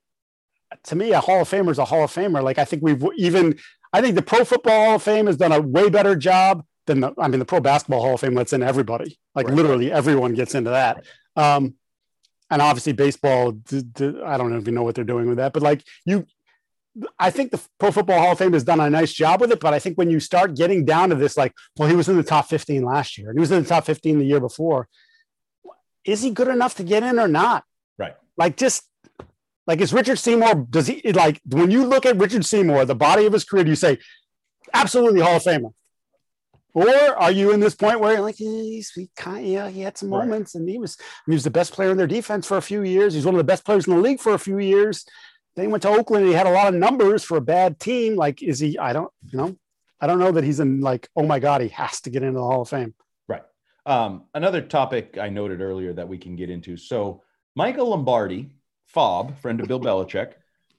Speaker 2: to me, a Hall of Famer is a Hall of Famer. Like I think we've even, I think the Pro Football Hall of Fame has done a way better job than the, I mean, the Pro Basketball Hall of Fame lets in everybody. Like
Speaker 4: Right.
Speaker 2: literally everyone gets into that. Um, and obviously baseball, d- d- I don't even know what they're doing with that, but like you, I think the Pro Football Hall of Fame has done a nice job with it. But I think when you start getting down to this, like, well, he was in the top 15 last year and he was in the top 15 the year before. Is he good enough to get in or not?
Speaker 4: Right.
Speaker 2: Like, just like, is Richard Seymour, does he like when you look at Richard Seymour, the body of his career, do you say, absolutely Hall of Famer? Or are you in this point where you're like, he's, he kind yeah, he had some
Speaker 4: Right.
Speaker 2: moments and he was, he was the best player in their defense for a few years. He's one of the best players in the league for a few years. Then he went to Oakland and he had a lot of numbers for a bad team. Like, is he, I don't, you know, I don't know that he's in like, oh my God, he has to get into the Hall of Fame.
Speaker 4: Right. Um, another topic I noted earlier that we can get into. So Michael Lombardi, Fob, friend of Bill Belichick,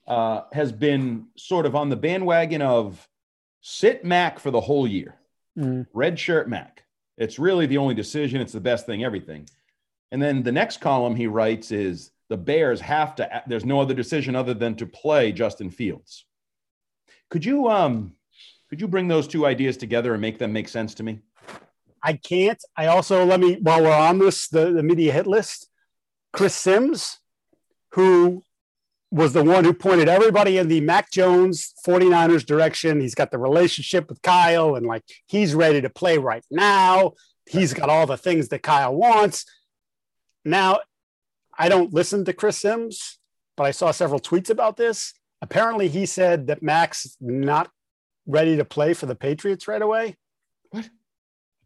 Speaker 4: uh, has been sort of on the bandwagon of sit Mac for the whole year.
Speaker 2: Mm.
Speaker 4: Red shirt Mac. It's really the only decision. It's the best thing, everything. And then the next column he writes is the Bears have to, there's no other decision other than to play Justin Fields. Could you, um, could you bring those two ideas together and make them make sense to me?
Speaker 2: I can't. I also let me while we're on this the, the media hit list, Chris Sims, who was the one who pointed everybody in the Mac Jones 49ers direction. He's got the relationship with Kyle and like he's ready to play right now. He's got all the things that Kyle wants. Now, I don't listen to Chris Sims, but I saw several tweets about this. Apparently, he said that Mac's not ready to play for the Patriots right away What?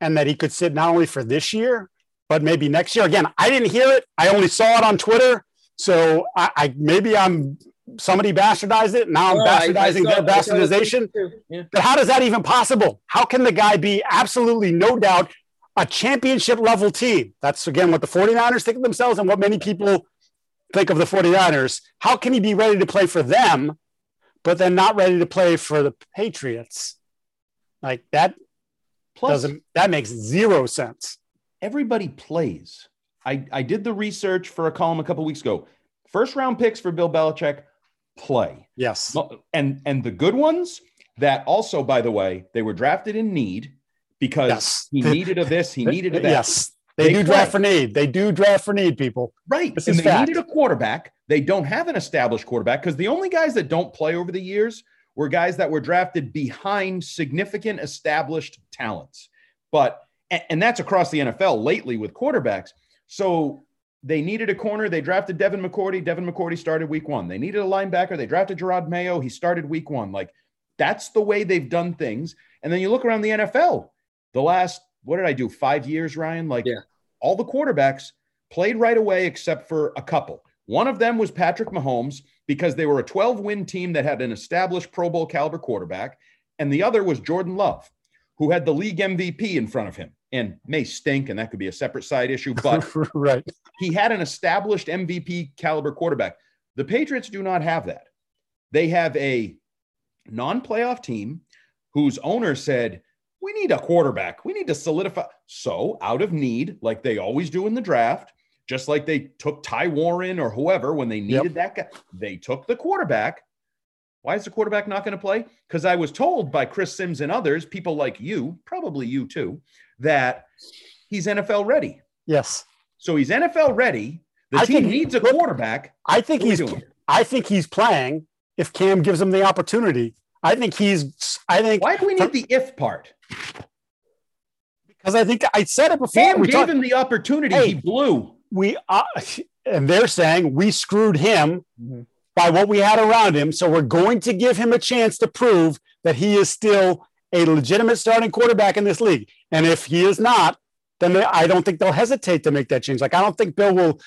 Speaker 2: and that he could sit not only for this year, but maybe next year. Again, I didn't hear it. I only saw it on Twitter. So I, I maybe I'm somebody bastardized it. Now I'm
Speaker 6: I- I
Speaker 2: bastardizing
Speaker 6: saw-
Speaker 2: their
Speaker 6: I saw the tweet
Speaker 2: bastardization.
Speaker 6: Yeah.
Speaker 2: But how does that even possible? How can the guy be absolutely no doubt a championship level team? That's again what the 49ers think of themselves and what many people think of the 49ers. How can he be ready to play for them, but then not ready to play for the Patriots? Like that
Speaker 4: Plus,
Speaker 2: doesn't that makes zero sense.
Speaker 4: everybody plays. I, I did the research for a column a couple weeks ago. First round picks for Bill Belichick play.
Speaker 2: Yes.
Speaker 4: And and the good ones that also, by the way, they were drafted in need because
Speaker 2: Yes.
Speaker 4: he needed a this, he needed a that.
Speaker 2: Yes. They,
Speaker 4: They
Speaker 2: do
Speaker 4: play.
Speaker 2: draft for need. They do draft for need, people.
Speaker 4: Right.
Speaker 2: This
Speaker 4: and they
Speaker 2: fact.
Speaker 4: needed a quarterback. they don't have an established quarterback because the only guys that don't play over the years were guys that were drafted behind significant established talents. But and that's across the NFL lately with quarterbacks. So they needed a corner. They drafted Devin McCourty. Devin McCourty started week one. They needed a linebacker. They drafted Jerod Mayo. He started week one. Like that's the way they've done things. And then you look around the NFL, the last, what did I do? Five years, Ryan? Like
Speaker 6: Yeah.
Speaker 4: all the quarterbacks played right away except for a couple. One of them was Patrick Mahomes because they were a 12 win team that had an established Pro Bowl caliber quarterback. And the other was Jordan Love, who had the league MVP in front of him and may stink. And that could be a separate side issue, but
Speaker 2: right.
Speaker 4: he had an established MVP caliber quarterback. The Patriots do not have that. They have a non playoff team whose owner said, We need a quarterback. We need to solidify. So, out of need, like they always do in the draft, just like they took Ty Warren or whoever when they needed that guy, they took the quarterback. Why is the quarterback not going to play? Because I was told by Chris Sims and others, people like you, probably you too, that he's NFL ready.
Speaker 2: Yes.
Speaker 4: So he's NFL ready. The
Speaker 2: I
Speaker 4: team
Speaker 2: think-
Speaker 4: needs a
Speaker 2: look,
Speaker 4: quarterback.
Speaker 2: I think
Speaker 4: What
Speaker 2: he's? I think he's playing if Cam gives him the opportunity. I think he's I think
Speaker 4: Why do we need the if part?
Speaker 2: because I think I said it before.
Speaker 4: Cam
Speaker 2: we
Speaker 4: gave
Speaker 2: talked,
Speaker 4: him the opportunity.
Speaker 2: Hey.
Speaker 4: he blew.
Speaker 2: we uh, and they're saying we screwed him
Speaker 4: Mm-hmm.
Speaker 2: by what we had around him. So we're going to give him a chance to prove that he is still a legitimate starting quarterback in this league. And if he is not, then they, I don't think they'll hesitate to make that change. Like I don't think Bill will,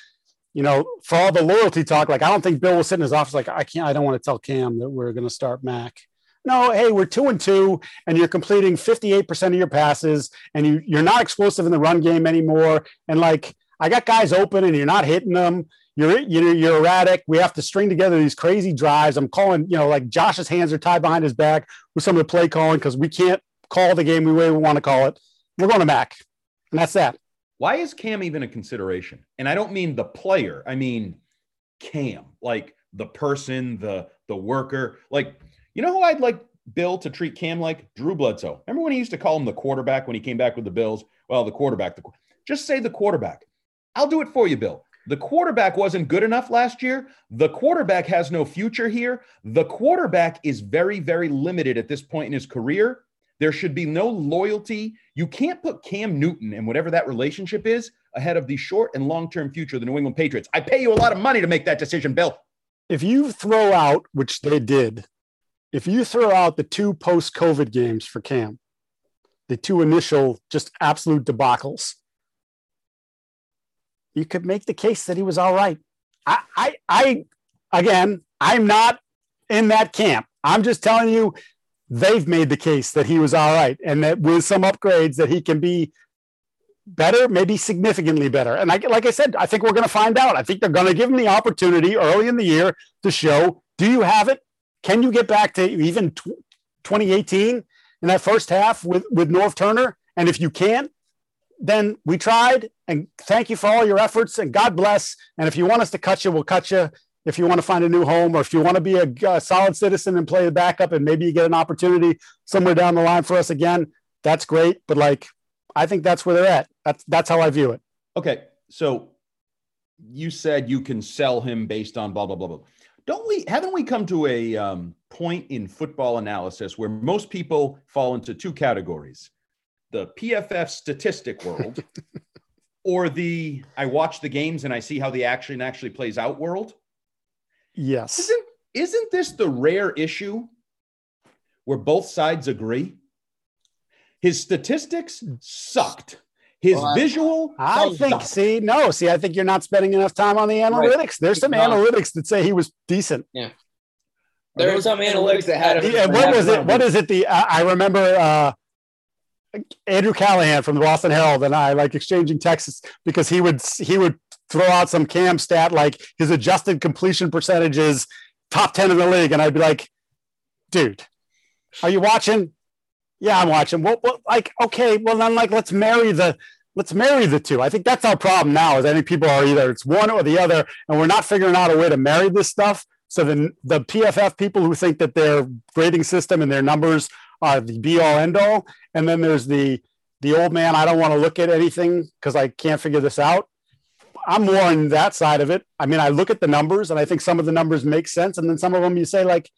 Speaker 2: you know, for all the loyalty talk, like I don't think Bill will sit in his office like I can't. I don't want to tell Cam that we're going to start Mac. No, hey, we're two and two, and you're completing 58% of your passes, and you, you're not explosive in the run game anymore. And like, I got guys open, and you're not hitting them. You're you're, you're erratic. We have to string together these crazy drives. I'm calling, you know, like Josh's hands are tied behind his back with some of the play calling because we can't call the game the way we want to call it. We're going to Mac, and that's that.
Speaker 4: Why is Cam even a consideration? And I don't mean the player. I mean Cam, like the person, the the worker. Like, you know who I'd like Bill to treat Cam like? Drew Bledsoe. Remember when he used to call him the quarterback when he came back with the Bills? Well, the quarterback. The, just say the quarterback. I'll do it for you, Bill. The quarterback wasn't good enough last year. The quarterback has no future here. The quarterback is very, very limited at this point in his career. There should be no loyalty. You can't put Cam Newton and whatever that relationship is ahead of the short and long term future of the New England Patriots. I pay you a lot of money to make that decision, Bill.
Speaker 2: If you throw out, which they did, if you throw out the two post COVID games for Cam, the two initial just absolute debacles, you could make the case that he was all right. I, I, I again, I'm not in that camp. I'm just telling you, they've made the case that he was all right, and that with some upgrades, that he can be better, maybe significantly better. And I, like I said, I think we're going to find out. I think they're going to give him the opportunity early in the year to show: Do you have it? Can you get back to even tw- 2018 in that first half with with Norv Turner? And if you can't, then we tried. And thank you for all your efforts. And God bless. And if you want us to cut you, we'll cut you. If you want to find a new home, or if you want to be a, uh solid citizen and play the backup, and maybe you get an opportunity somewhere down the line for us again, that's great. But like, I think that's where they're at. That's that's how I view it.
Speaker 4: Okay, so you said you can sell him based on blah blah blah blah. Don't we? Haven't we come to a um, point in football analysis where most people fall into two categories: the PFF statistic world, or the I watch the games and I see how the action actually plays out world.
Speaker 2: Yes.
Speaker 4: Isn't isn't this the rare issue where both sides agree? His statistics sucked. His
Speaker 6: Well,
Speaker 4: visual.
Speaker 2: I think.
Speaker 4: sucked.
Speaker 2: See, no, see, I think you're not spending enough time on the analytics. There's some
Speaker 6: No.
Speaker 2: analytics that say he was decent. Yeah.
Speaker 6: There was some analytics that had
Speaker 2: Yeah,
Speaker 6: him.
Speaker 2: what was it? What is it? The I, I remember uh, Andrew Callahan from the Boston Herald and I like exchanging texts because he would he would throw out some cam stat like his adjusted completion percentages top ten in the league, and I'd be like, dude, are you watching? Yeah, I'm watching. What? Like, okay, well then, like, let's marry the let's marry the two. I think that's our problem now. Is I think people are either it's one or the other, and we're not figuring out a way to marry this stuff. So then the PFF people who think that their grading system and their numbers are the be all end all, and then there's the the old man. I don't want to look at anything because I can't figure this out. I'm more on that side of it. I mean, I look at the numbers and I think some of the numbers make sense. And then some of them you say, like,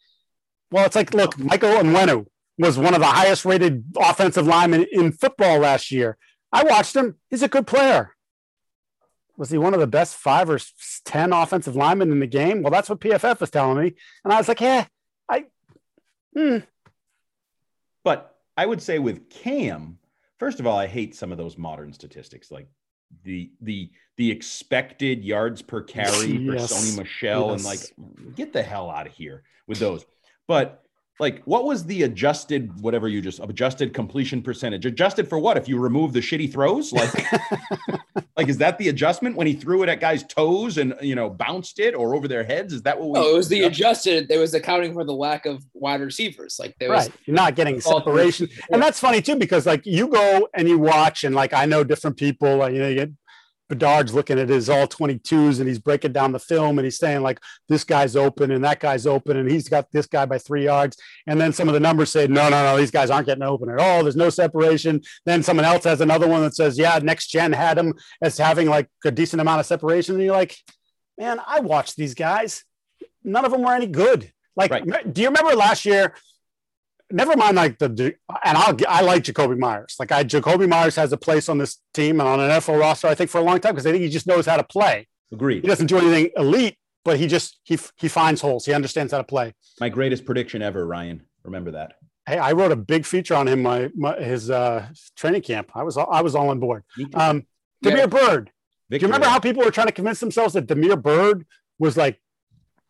Speaker 2: well, it's like, look, Michael Onwenu was one of the highest rated offensive linemen in football last year. I watched him. He's a good player. Was he one of the best five or 10 offensive linemen in the game? Well, that's what PFF was telling me. And I was like, yeah, I, hmm.
Speaker 4: But I would say with Cam, first of all, I hate some of those modern statistics, like the the the expected yards per carry for Sony Michel, and like get the hell out of here with those. But like, what was the adjusted whatever you just adjusted completion percentage? Adjusted for what? If you remove the shitty throws, like, like is that the adjustment when he threw it at guys' toes and you know bounced it or over their heads? Is that what we?
Speaker 6: Oh, it was the adjusted. It was accounting for the lack of wide receivers. Like there was
Speaker 2: Right. You're not getting separation. And that's funny too, because like you go and you watch, and like I know different people, like, you know, you get Bedard's looking at his all 22s and he's breaking down the film and he's saying, like, this guy's open and that guy's open and he's got this guy by three yards. And then some of the numbers say, no, no, no, these guys aren't getting open at all. There's no separation. Then someone else has another one that says, yeah, next gen had him as having like a decent amount of separation. And you're like, man, I watched these guys. None of them were any good. Like,
Speaker 4: Right.
Speaker 2: do you remember last year? Never mind, like the and I'll I like Jakobi Meyers. Like I, Jakobi Meyers has a place on this team and on an NFL roster. I think for a long time because I think he just knows how to play.
Speaker 4: Agreed.
Speaker 2: He doesn't do anything elite, but he just he he finds holes. He understands how to play.
Speaker 4: My greatest prediction ever, Ryan. Remember that.
Speaker 2: Hey, I wrote a big feature on him my, my his uh, training camp. I was I was all on board.
Speaker 4: Me too.
Speaker 2: Um,
Speaker 6: Yeah.
Speaker 2: Damiere Byrd. Do you remember how people were trying to convince themselves that Damiere Byrd was like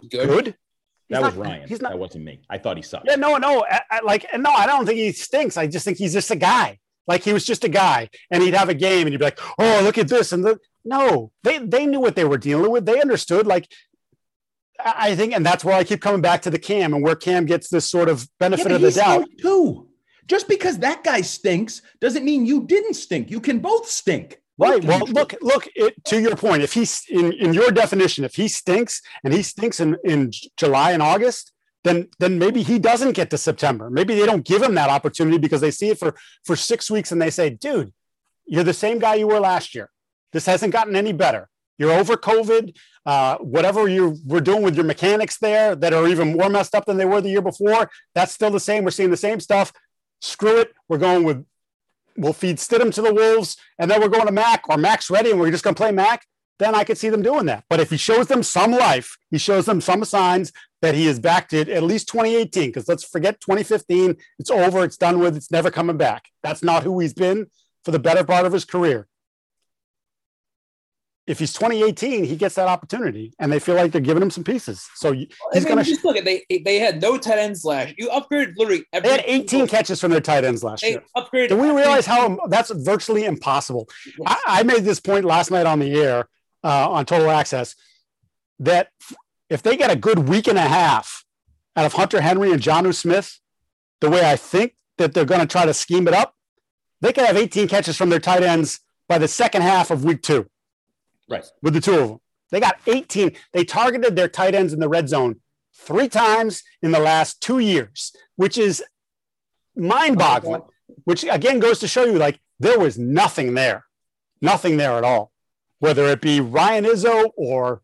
Speaker 6: good.
Speaker 2: good?
Speaker 4: That was
Speaker 2: not-
Speaker 4: Ryan?
Speaker 2: He's not.
Speaker 4: That wasn't me. I thought he sucked.
Speaker 2: Yeah, no, no. I, I, like, no, I don't think he stinks. I just think he's just a guy. Like he was just a guy, and he'd have a game, and you'd be like, "Oh, look at this!" And the no, they they knew what they were dealing with. They understood. Like, I think, and that's where I keep coming back to the Cam, and where Cam gets this sort of benefit
Speaker 4: but
Speaker 2: of the doubt.
Speaker 4: too. Just because that guy stinks doesn't mean you didn't stink. You can both stink.
Speaker 2: Right. Well, look, look. It, to your point, if he's in, in your definition, if he stinks and he stinks in, in July and August, then then maybe he doesn't get to September. Maybe they don't give him that opportunity because they see it for for six weeks and they say, "Dude, you're the same guy you were last year. This hasn't gotten any better. You're over COVID. Uh, whatever you were doing with your mechanics there that are even more messed up than they were the year before, that's still the same. We're seeing the same stuff. Screw it. We're going with we'll feed Stidham to the Wolves, and then we're going to Mac or Mac's ready, and we're just going to play Mac. Then I could see them doing that. But if he shows them some life, he shows them some signs that he is back to at least 2018. Because let's forget 2015. It's over. It's done with. It's never coming back. That's not who he's been for the better part of his career. If he's 2018, he gets that opportunity, and they feel like they're giving him some pieces. So you-
Speaker 6: I
Speaker 2: he's
Speaker 6: mean,
Speaker 2: going to.
Speaker 6: just look at they they had no tight ends last. You upgraded literally every.
Speaker 2: They had 18 catches from their tight ends last
Speaker 6: They
Speaker 2: year.
Speaker 6: upgraded.
Speaker 2: Do we realize how that's virtually impossible? I, I made this point last night on the air uh, on Total Access that if they get a good week and a half out of Hunter Henry and Jonnu Smith, the way I think that they're going to try to scheme it up, they could have 18 catches from their tight ends by the second half of week two
Speaker 4: Right.
Speaker 2: with the two of them. They got 18. They targeted their tight ends in the red zone three times in the last two years, which is mind boggling which again goes to show you like there was nothing there, nothing there at all. Whether it be Ryan Izzo or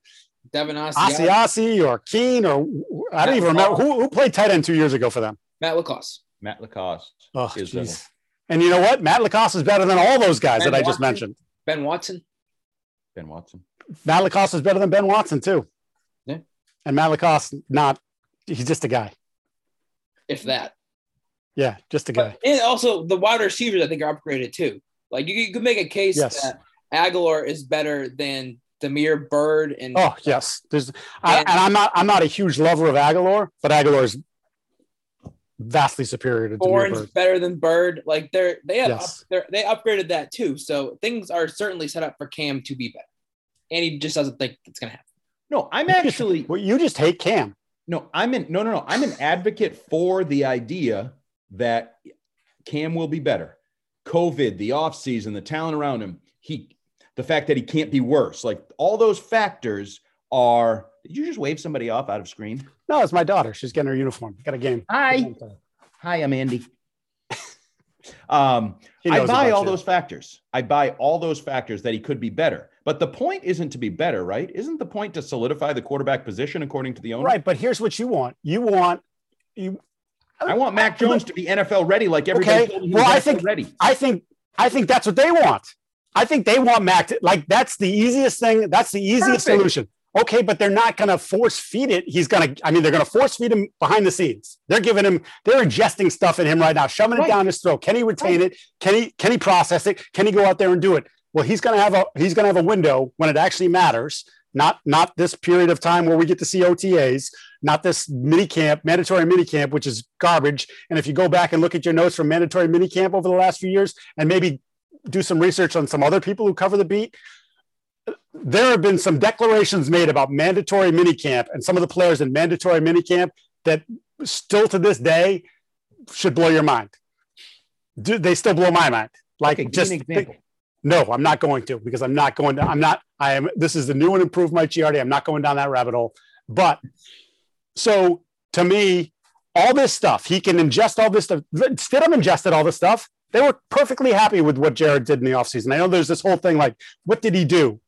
Speaker 6: Devin Asiasi,
Speaker 2: Asiasi or Keene or I don't even remember who, who played tight end two years ago for them.
Speaker 6: Matt LaCosse.
Speaker 4: Matt LaCosse.
Speaker 2: Oh,
Speaker 4: is
Speaker 2: jeez. And you know what? Matt LaCosse is better than all those guys
Speaker 6: Ben
Speaker 2: that I just mentioned.
Speaker 6: Ben Watson.
Speaker 4: Ben Watson.
Speaker 2: Matt LaCosse is better than Ben Watson too.
Speaker 6: Yeah.
Speaker 2: And Matt LaCosse, not he's just a guy.
Speaker 6: If that.
Speaker 2: Yeah, just a guy.
Speaker 6: But, and also the wide receivers, I think, are upgraded too. Like you, you could make a case
Speaker 2: Yes.
Speaker 6: that Agholor is better than Damiere Byrd and
Speaker 2: Oh yes, there's I,
Speaker 6: And-
Speaker 2: and I'm not I'm not a huge lover of Agholor, but Agholor is vastly superior to Damiere
Speaker 6: Bourne's
Speaker 2: Byrd.
Speaker 6: better than Byrd. Like they're they have
Speaker 2: Yes.
Speaker 6: up, they're, they upgraded that too. So things are certainly set up for Cam to be better, and he just doesn't think it's gonna happen.
Speaker 4: No, I'm actually
Speaker 2: Well, you just hate Cam.
Speaker 4: no, I'm in no no no. I'm an advocate for the idea that Cam will be better. COVID, the offseason, the talent around him, he the fact that he can't be worse. Like all those factors are did you just wave somebody off out of screen?
Speaker 2: No, it's my daughter. She's getting her uniform. Got a game.
Speaker 4: Hi. Hi, I'm Andy. um, I buy all
Speaker 2: you.
Speaker 4: those factors. I buy all those factors that he could be better. But the point isn't to be better, right? Isn't the point to solidify the quarterback position according to the owner?
Speaker 2: Right, but here's what you want. You want you.
Speaker 4: I want Mac Jones to be NFL ready, like everybody
Speaker 2: Okay,
Speaker 4: told
Speaker 2: well, I
Speaker 4: NFL
Speaker 2: think-
Speaker 4: ready.
Speaker 2: I think I think that's what they want. I think they want Mac to like that's the easiest thing. That's the easiest
Speaker 4: Perfect.
Speaker 2: solution. Okay, but they're not going to force feed it. He's going to. I mean, they're going to force feed him behind the scenes. They're giving him. They're ingesting stuff in him right now, shoving
Speaker 4: Right.
Speaker 2: it down his throat. Can he retain it? Can he? Can he process it? Can he go out there and do it? Well, he's going to have a. He's going to have a window when it actually matters. Not not this period of time where we get to see OTAs. Not this mini camp, mandatory mini camp, which is garbage. And if you go back and look at your notes from mandatory mini camp over the last few years, and maybe do some research on some other people who cover the beat, there have been some declarations made about mandatory minicamp and some of the players in mandatory minicamp that still to this day should blow your mind. Do they still blow my mind? Like
Speaker 4: Okay,
Speaker 2: just
Speaker 4: an example.
Speaker 2: no, I'm not going to because I'm not going to. I'm not. I am. This is the new and improved Mike Giardi. I'm not going down that rabbit hole. But so to me, all this stuff he can ingest all this stuff. Stidham ingested all this stuff. They were perfectly happy with what Jarrett did in the offseason. I know there's this whole thing like, what did he do?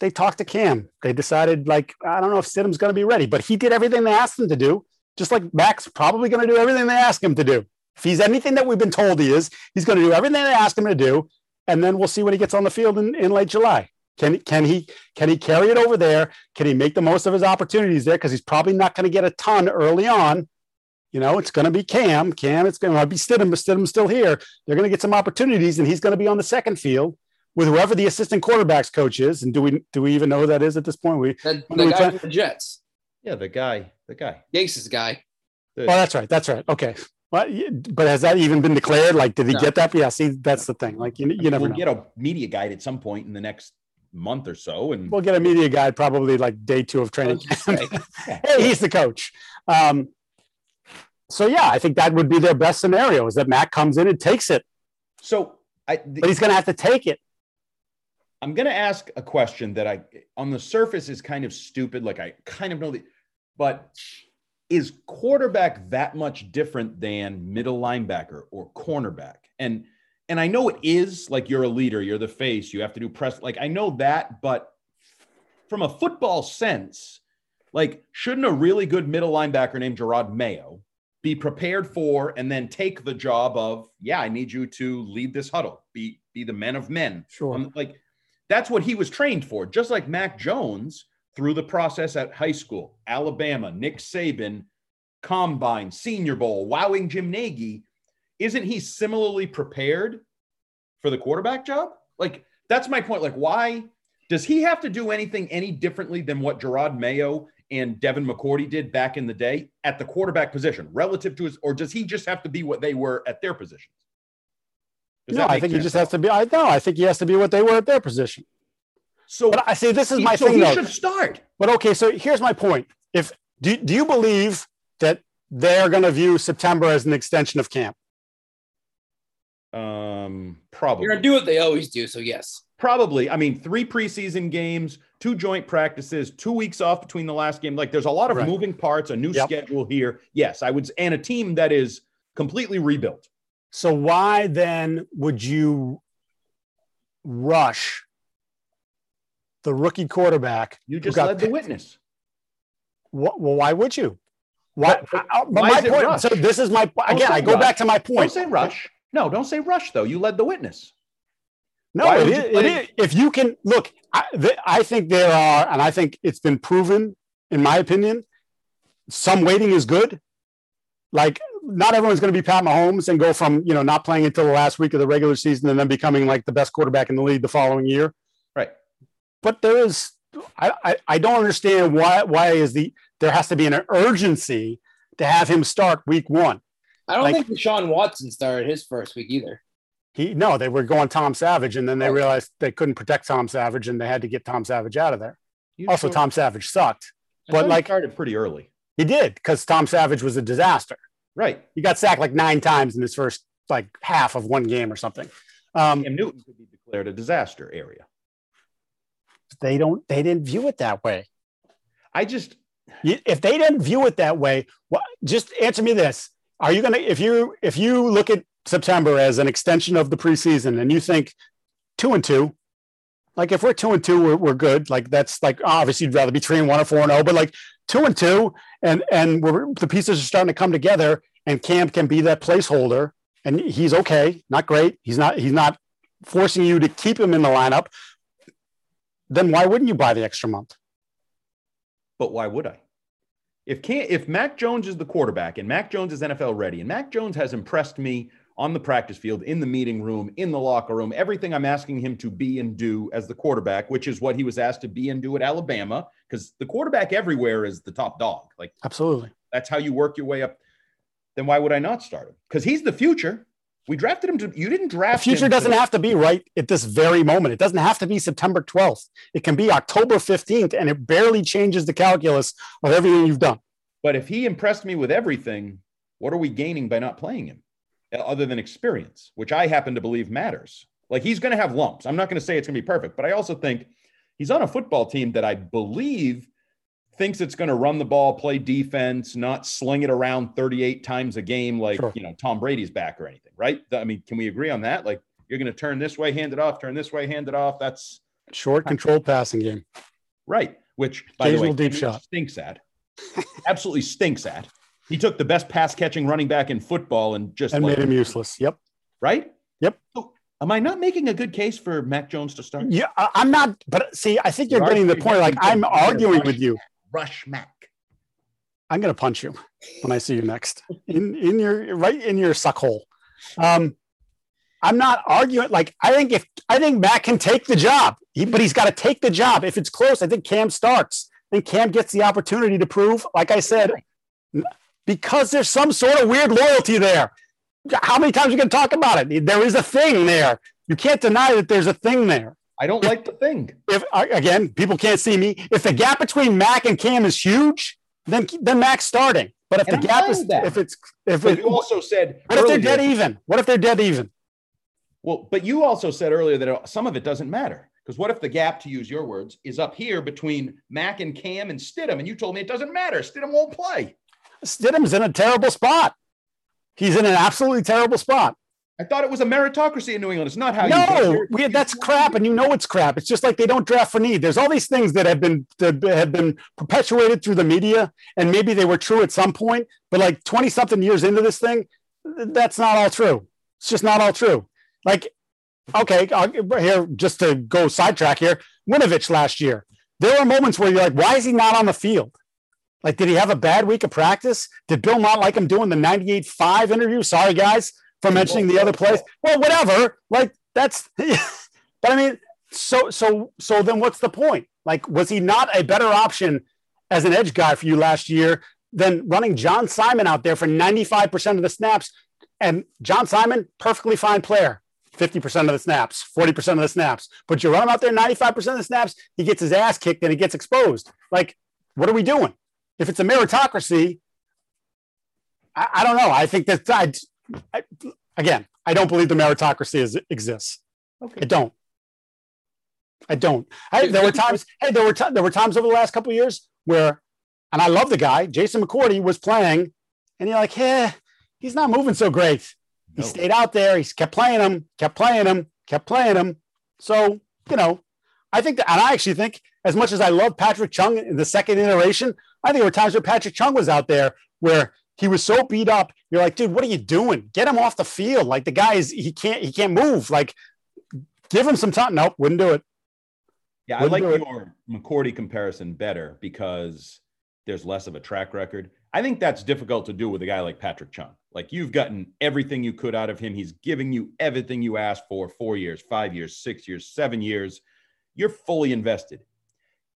Speaker 2: They talked to Cam. They decided like, I don't know if Stidham's going to be ready, but he did everything they asked him to do. Just like Mac's probably going to do everything they ask him to do. If he's anything that we've been told he is, he's going to do everything they ask him to do and then we'll see when he gets on the field in, in late July. Can can he can he carry it over there? Can he make the most of his opportunities there? Because he's probably not going to get a ton early on. You know, it's going to be Cam. Cam, it's going to be Stidham, but Stidham's still here. They're going to get some opportunities, and he's going to be on the second field with whoever the assistant quarterbacks coach is. And do we do we even know who that is at this point? We
Speaker 6: That, the
Speaker 2: we
Speaker 6: guy
Speaker 2: play-
Speaker 6: from the Jets,
Speaker 4: Yeah, the guy, the guy.
Speaker 6: Yates' guy.
Speaker 4: The-
Speaker 2: oh, that's right, that's right. Okay, but but has that even been declared? Like, did he
Speaker 6: No.
Speaker 2: get that? Yeah. See, that's the thing. Like, you, you never
Speaker 4: we'll
Speaker 2: know.
Speaker 4: get a media guide at some point in the next month or so, and
Speaker 2: We'll get a media guide probably like day two of training camp.
Speaker 4: Yeah.
Speaker 2: hey, he's the coach. Um, so yeah, I think that would be their best scenario is that Matt comes in and takes it,
Speaker 4: so I. The,
Speaker 2: but he's going to have to take it.
Speaker 4: I'm going to ask a question that I, on the surface, is kind of stupid. Like I kind of know that, but is quarterback that much different than middle linebacker or cornerback? And and I know it is. Like you're a leader, you're the face, you have to do press. Like I know that, but from a football sense, like shouldn't a really good middle linebacker named Jerod Mayo be prepared for and then take the job of yeah, I need you to lead this huddle, be be the men of men.
Speaker 2: Sure.
Speaker 4: Um, like that's what he was trained for, just like Mac Jones through the process at high school, Alabama, Nick Saban, Combine, Senior Bowl, wowing Jim Nagy. Isn't he similarly prepared for the quarterback job? Like, that's my point. Like, why does he have to do anything any differently than what Jerod Mayo and Devin McCourty did back in the day at the quarterback position relative to his, or does he just have to be what they were at their positions? Does
Speaker 2: no, I think he
Speaker 4: sense?
Speaker 2: just has to be. I know. I think he has to be what they were at their position.
Speaker 4: So,
Speaker 2: But I say This is my
Speaker 4: so
Speaker 2: thing,
Speaker 4: he
Speaker 2: though.
Speaker 4: should start.
Speaker 2: But okay, so here's my point. If do, do you believe that they're going to view September as an extension of camp?
Speaker 4: Um, probably.
Speaker 6: You're gonna do what they always do. So yes.
Speaker 4: Probably. I mean, three preseason games, two joint practices, two weeks off between the last game. Like, there's a lot of
Speaker 2: Right.
Speaker 4: moving parts, a new
Speaker 2: Yep.
Speaker 4: schedule here. Yes, I would, and a team that is completely rebuilt.
Speaker 2: So why then would you rush the rookie quarterback?
Speaker 4: You just led the witness.
Speaker 2: Well, why would you? Why?
Speaker 4: But- but why
Speaker 2: my point.
Speaker 4: rush?
Speaker 2: So this is my again. I go
Speaker 4: rush.
Speaker 2: back to my
Speaker 4: Don't
Speaker 2: point.
Speaker 4: say rush. No, don't say rush, though. You led the witness.
Speaker 2: No, it is, it is. If you can look, I, th- I think there are, and I think it's been proven, in my opinion, some waiting is good. Like, not everyone's going to be Pat Mahomes and go from you know not playing until the last week of the regular season and then becoming like the best quarterback in the league the following year.
Speaker 4: Right.
Speaker 2: But there is, I, I, I don't understand why why is the there has to be an urgency to have him start week one.
Speaker 6: I don't
Speaker 2: Like-
Speaker 6: think Deshaun Watson started his first week either.
Speaker 2: He no, they were going Tom Savage, and then they
Speaker 6: Oh.
Speaker 2: realized they couldn't protect Tom Savage, and they had to get Tom Savage out of there.
Speaker 4: You
Speaker 2: Also,
Speaker 4: sure?
Speaker 2: Tom Savage sucked.
Speaker 4: I
Speaker 2: but
Speaker 4: thought you
Speaker 2: like-
Speaker 4: started pretty early.
Speaker 2: He did because Tom Savage was a disaster.
Speaker 4: Right.
Speaker 2: He got sacked like nine times in his first like half of one game or something. Um,
Speaker 4: Cam Newton could be declared a disaster area.
Speaker 2: they don't. They didn't view it that way.
Speaker 4: I just,
Speaker 2: If they didn't view it that way, what, just answer me this: Are you gonna if you if you look at September as an extension of the preseason and you think two and two, Like if we're two and two, we're, we're good. Like that's like obviously you'd rather be three and one or four and zero, but like two and two, and and we're the pieces are starting to come together, and Cam can be that placeholder, and he's okay, not great. He's not he's not forcing you to keep him in the lineup. Then why wouldn't you buy the extra month?
Speaker 4: But why would I? If can if Mac Jones is the quarterback and Mac Jones is NFL ready and Mac Jones has impressed me on the practice field, in the meeting room, in the locker room, everything I'm asking him to be and do as the quarterback, which is what he was asked to be and do at Alabama, because the quarterback everywhere is the top dog. Like
Speaker 2: Absolutely.
Speaker 4: that's how you work your way up. Then why would I not start him? Because he's the future. We drafted him to. You didn't
Speaker 2: The
Speaker 4: draft.
Speaker 2: future
Speaker 4: him
Speaker 2: doesn't
Speaker 4: to-
Speaker 2: have to be right at this very moment. It doesn't have to be September 12th. It can be October 15th, and it barely changes the calculus of everything you've done.
Speaker 4: But if he impressed me with everything, what are we gaining by not playing him, Uh, other than experience, which I happen to believe matters? Like he's going to have lumps. I'm not going to say it's going to be perfect, but I also think he's on a football team that I believe thinks it's going to run the ball, play defense, not sling it around 38 times a game like
Speaker 2: Sure.
Speaker 4: you know Tom Brady's back or anything, right? I mean, can we agree on that? Like you're going to turn this way, hand it off, turn this way, hand it off. That's
Speaker 2: Short, controlled passing game.
Speaker 4: Right. Which, by the way,
Speaker 2: deep shot.
Speaker 4: Stinks at. Absolutely stinks at. He took the best pass catching running back in football and just
Speaker 2: and
Speaker 4: like,
Speaker 2: made him useless. Yep.
Speaker 4: right.
Speaker 2: Yep.
Speaker 4: So, am I not making a good case for Mac Jones to start?
Speaker 2: Yeah, I'm not, but see, I think you're
Speaker 4: You are-
Speaker 2: getting the point. Like I'm arguing
Speaker 4: rush-
Speaker 2: with you.
Speaker 4: Rush Mac.
Speaker 2: I'm gonna punch you when I see you next in in your right in your suck hole. Um, I'm not arguing. Like I think if I think Matt can take the job, he, but he's got to take the job. If it's close, I think Cam starts. I think Cam gets the opportunity to prove. Like I said, because there's some sort of weird loyalty there. How many times are you going to talk about it? There is a thing there. You can't deny that there's a thing there.
Speaker 4: I don't like the thing.
Speaker 2: If again, people can't see me. If the gap between Mac and Cam is huge, then then Mac's starting. But if
Speaker 4: And
Speaker 2: the gap is
Speaker 4: that.
Speaker 2: if it's if
Speaker 4: But
Speaker 2: it,
Speaker 4: you also said
Speaker 2: what if they're dead even? What if they're dead even?
Speaker 4: Well, but you also said earlier that some of it doesn't matter. Because what if the gap, to use your words, is up here between Mac and Cam and Stidham? And you told me it doesn't matter. Stidham won't play.
Speaker 2: Stidham's in a terrible spot. He's in an absolutely terrible spot.
Speaker 4: I thought it was a meritocracy in New England. It's not how you
Speaker 2: No, that's crap, and you know it's crap. It's just like they don't draft for need. There's all these things that have been that have been perpetuated through the media, and maybe they were true at some point, but like 20 something years into this thing, that's not all true. It's just not all true. Like, okay, I'll, here just to go sidetrack here, Winovich last year. There were moments where you're like, why is he not on the field? Like, did he have a bad week of practice? Did Bill not like him doing the 98.5 interview? Sorry, guys, for mentioning the other place. Well, whatever. Like, that's, but I mean, so, so, so then what's the point? Like, was he not a better option as an edge guy for you last year than running John Simon out there for 95% of the snaps? And John Simon, perfectly fine player. 50% of the snaps, 40% of the snaps. But you run him out there 95% of the snaps, he gets his ass kicked and he gets exposed. Like, what are we doing? If it's a meritocracy, I, I don't know. I think that I, I, again, I don't believe the meritocracy is, exists.
Speaker 4: Okay.
Speaker 2: I don't. I don't. I, there were times. Hey, there were ti- there were times over the last couple of years where, and I love the guy. Jason McCourty was playing, and you're like, yeah, he's not moving so great. He
Speaker 4: No.
Speaker 2: stayed out there. He kept playing him, kept playing him, kept playing him. So you know, I think that, and I actually think, as much as I love Patrick Chung in the second iteration, I think there were times where Patrick Chung was out there where he was so beat up. You're like, dude, what are you doing? Get him off the field. Like the guy is, he can't, he can't move. Like, give him some time. Nope, wouldn't do it.
Speaker 4: Yeah, I
Speaker 2: Wouldn't
Speaker 4: like
Speaker 2: do it.
Speaker 4: your McCourty comparison better because there's less of a track record. I think that's difficult to do with a guy like Patrick Chung. Like you've gotten everything you could out of him. He's giving you everything you asked for four years, five years, six years, seven years. You're fully invested.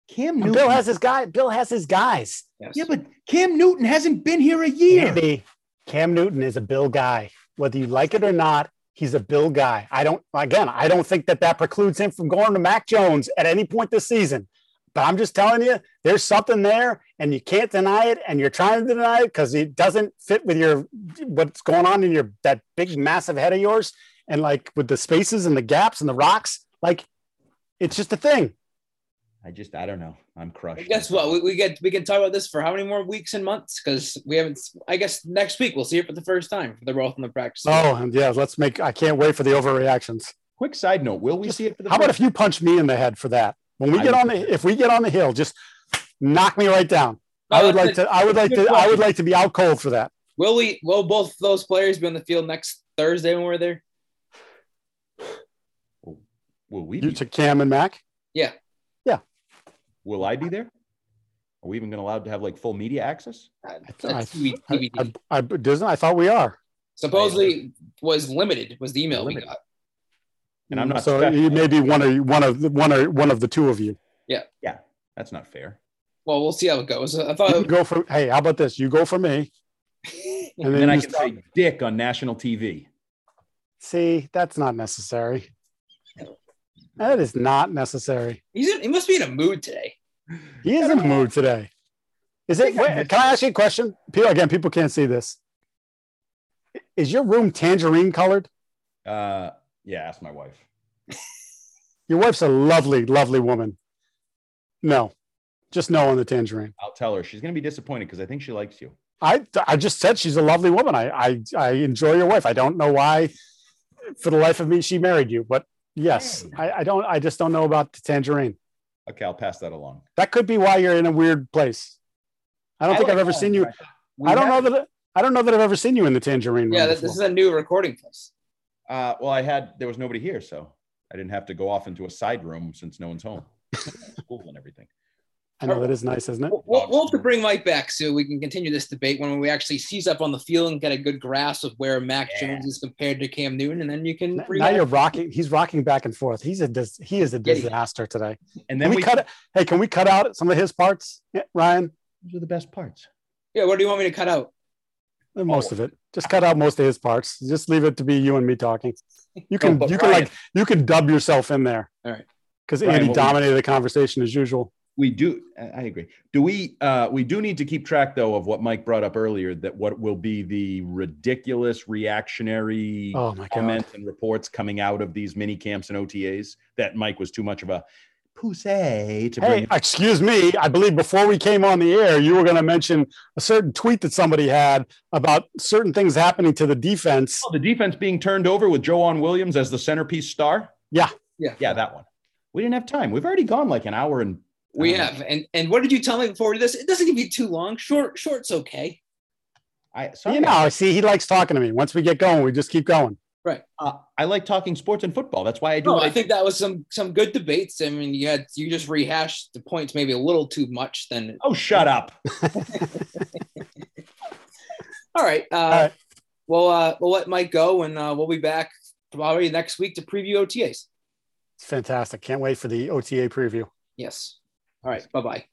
Speaker 4: Cam
Speaker 2: And Bill has his guy. Bill has his guys.
Speaker 6: Yes.
Speaker 4: yeah, but Cam Newton hasn't been here a year.
Speaker 2: Andy, Cam Newton is a Bill guy. Whether you like it or not, he's a Bill guy. I don't, again, I don't think that that precludes him from going to Mac Jones at any point this season. But I'm just telling you, there's something there, and you can't deny it, and you're trying to deny it because it doesn't fit with your what's going on in your that big massive head of yours, and like with the spaces and the gaps and the rocks, like it's just a thing.
Speaker 4: I just, I don't know. I'm crushed.
Speaker 6: Guess what? We, we get we can talk about this for how many more weeks and months? Because we haven't. I guess next week we'll see it for the first time. for the both in the practice.
Speaker 2: Oh, and yeah, let's make. I can't wait for the overreactions.
Speaker 4: Quick side note: Will we
Speaker 2: Just-
Speaker 4: see it for the
Speaker 2: How about if you punch me in the head for that? When we
Speaker 4: I
Speaker 2: get
Speaker 4: would-
Speaker 2: on the if we get on the hill, just knock me right down. I would like to I would like to I would like to be out cold for that.
Speaker 6: Will we? Will both those players be on the field next Thursday when we're there?
Speaker 4: Will we?
Speaker 2: You
Speaker 4: Be,
Speaker 2: to Cam and Mac.
Speaker 4: Will I be there? Are we even going to allowed to have like full media access?
Speaker 2: I,
Speaker 6: That's TV,
Speaker 2: I, I, I, Disney, I thought we are.
Speaker 6: Supposedly was limited. Was the email we got?
Speaker 4: And I'm not
Speaker 2: So
Speaker 4: special.
Speaker 2: you may be one of one of one or one of the two of you. Yeah. Yeah.
Speaker 4: That's not fair.
Speaker 6: Well, we'll see how it goes. I
Speaker 2: You
Speaker 6: thought.
Speaker 2: can go for hey, how about this? You go for me, and
Speaker 4: And
Speaker 2: then,
Speaker 4: then I can
Speaker 2: stop-
Speaker 4: say dick on national TV.
Speaker 2: see that's not necessary. That is not necessary.
Speaker 6: He's in, he must be in a mood today.
Speaker 2: He is in the mood today. Is it? Wait, can I ask you a question? People, again, people can't see this. Is your room tangerine colored?
Speaker 4: Uh, yeah, ask my wife.
Speaker 2: Your wife's a lovely, lovely woman. No, just no on the tangerine.
Speaker 4: I'll tell her. She's going to be disappointed because I think she likes you.
Speaker 2: I I just said she's a lovely woman. I I I enjoy your wife. I don't know why, for the life of me, she married you. But yes, I, I don't. I just don't know about the tangerine.
Speaker 4: Okay, I'll pass that along.
Speaker 2: That could be why you're in a weird place. I don't think I've ever seen you.
Speaker 4: We
Speaker 2: I don't
Speaker 4: had-
Speaker 2: know that. I don't know that I've ever seen you in the tangerine room.
Speaker 6: Yeah, this, this is a new recording place.
Speaker 4: Uh, well, I had there was nobody here, so I didn't have to go off into a side room since no one's home. School and everything.
Speaker 2: I know that is nice, isn't it?
Speaker 6: We'll, we'll, we'll have to bring Mike back so we can continue this debate when we actually seize up on the field and get a good grasp of where Mac
Speaker 4: Yeah.
Speaker 6: Jones is compared to Cam Newton, and then you can.
Speaker 2: Now
Speaker 6: react.
Speaker 2: you're rocking. He's rocking back and forth. He's a dis, he is a disaster today.
Speaker 4: And
Speaker 2: Can
Speaker 4: then
Speaker 2: we,
Speaker 4: we,
Speaker 2: cut it? Hey, can we cut out some of his parts, Yeah, Ryan?
Speaker 4: Those are the best parts.
Speaker 6: Yeah, what do you want me to cut out?
Speaker 2: Most of it. Just cut out most of his parts. Just leave it to be you and me talking. You can
Speaker 4: but
Speaker 2: you can like you can dub yourself in there.
Speaker 6: All right.
Speaker 2: Because Andy
Speaker 4: what we-
Speaker 2: dominated the conversation as usual.
Speaker 4: We do. I I agree. Do we? Uh, we do need to keep track though of what Mike brought up earlier. That what will be the ridiculous reactionary
Speaker 2: Oh my
Speaker 4: comments and reports coming out of these mini camps and OTAs. That Mike was too much of a pussy to bring.
Speaker 2: Hey, excuse me. I believe before we came on the air, you were going to mention a certain tweet that somebody had about certain things happening to the defense.
Speaker 4: Oh, the defense being turned over with Joejuan Williams as the centerpiece star.
Speaker 2: Yeah.
Speaker 6: Yeah.
Speaker 4: Yeah, that one. We didn't have time. We've already gone like an hour and
Speaker 6: We
Speaker 4: I don't
Speaker 6: have, and and what did you tell me before this? It doesn't need to be too long. Short, short's okay.
Speaker 4: I sorry.
Speaker 2: You know, see, he likes talking to me. Once we get going, we just keep going.
Speaker 4: uh, I like talking sports and football. That's why I do.
Speaker 6: No,
Speaker 4: what
Speaker 6: I think that was some some good debates. I mean, you had you just rehashed the points maybe a little too much. Then
Speaker 4: Oh, shut up.
Speaker 6: all right, uh,
Speaker 2: All right.
Speaker 6: we'll uh, we'll let Mike go, and uh, we'll be back probably next week to preview OTAs.
Speaker 2: Fantastic. Can't wait for the OTA preview.
Speaker 6: Yes. All right. Bye bye.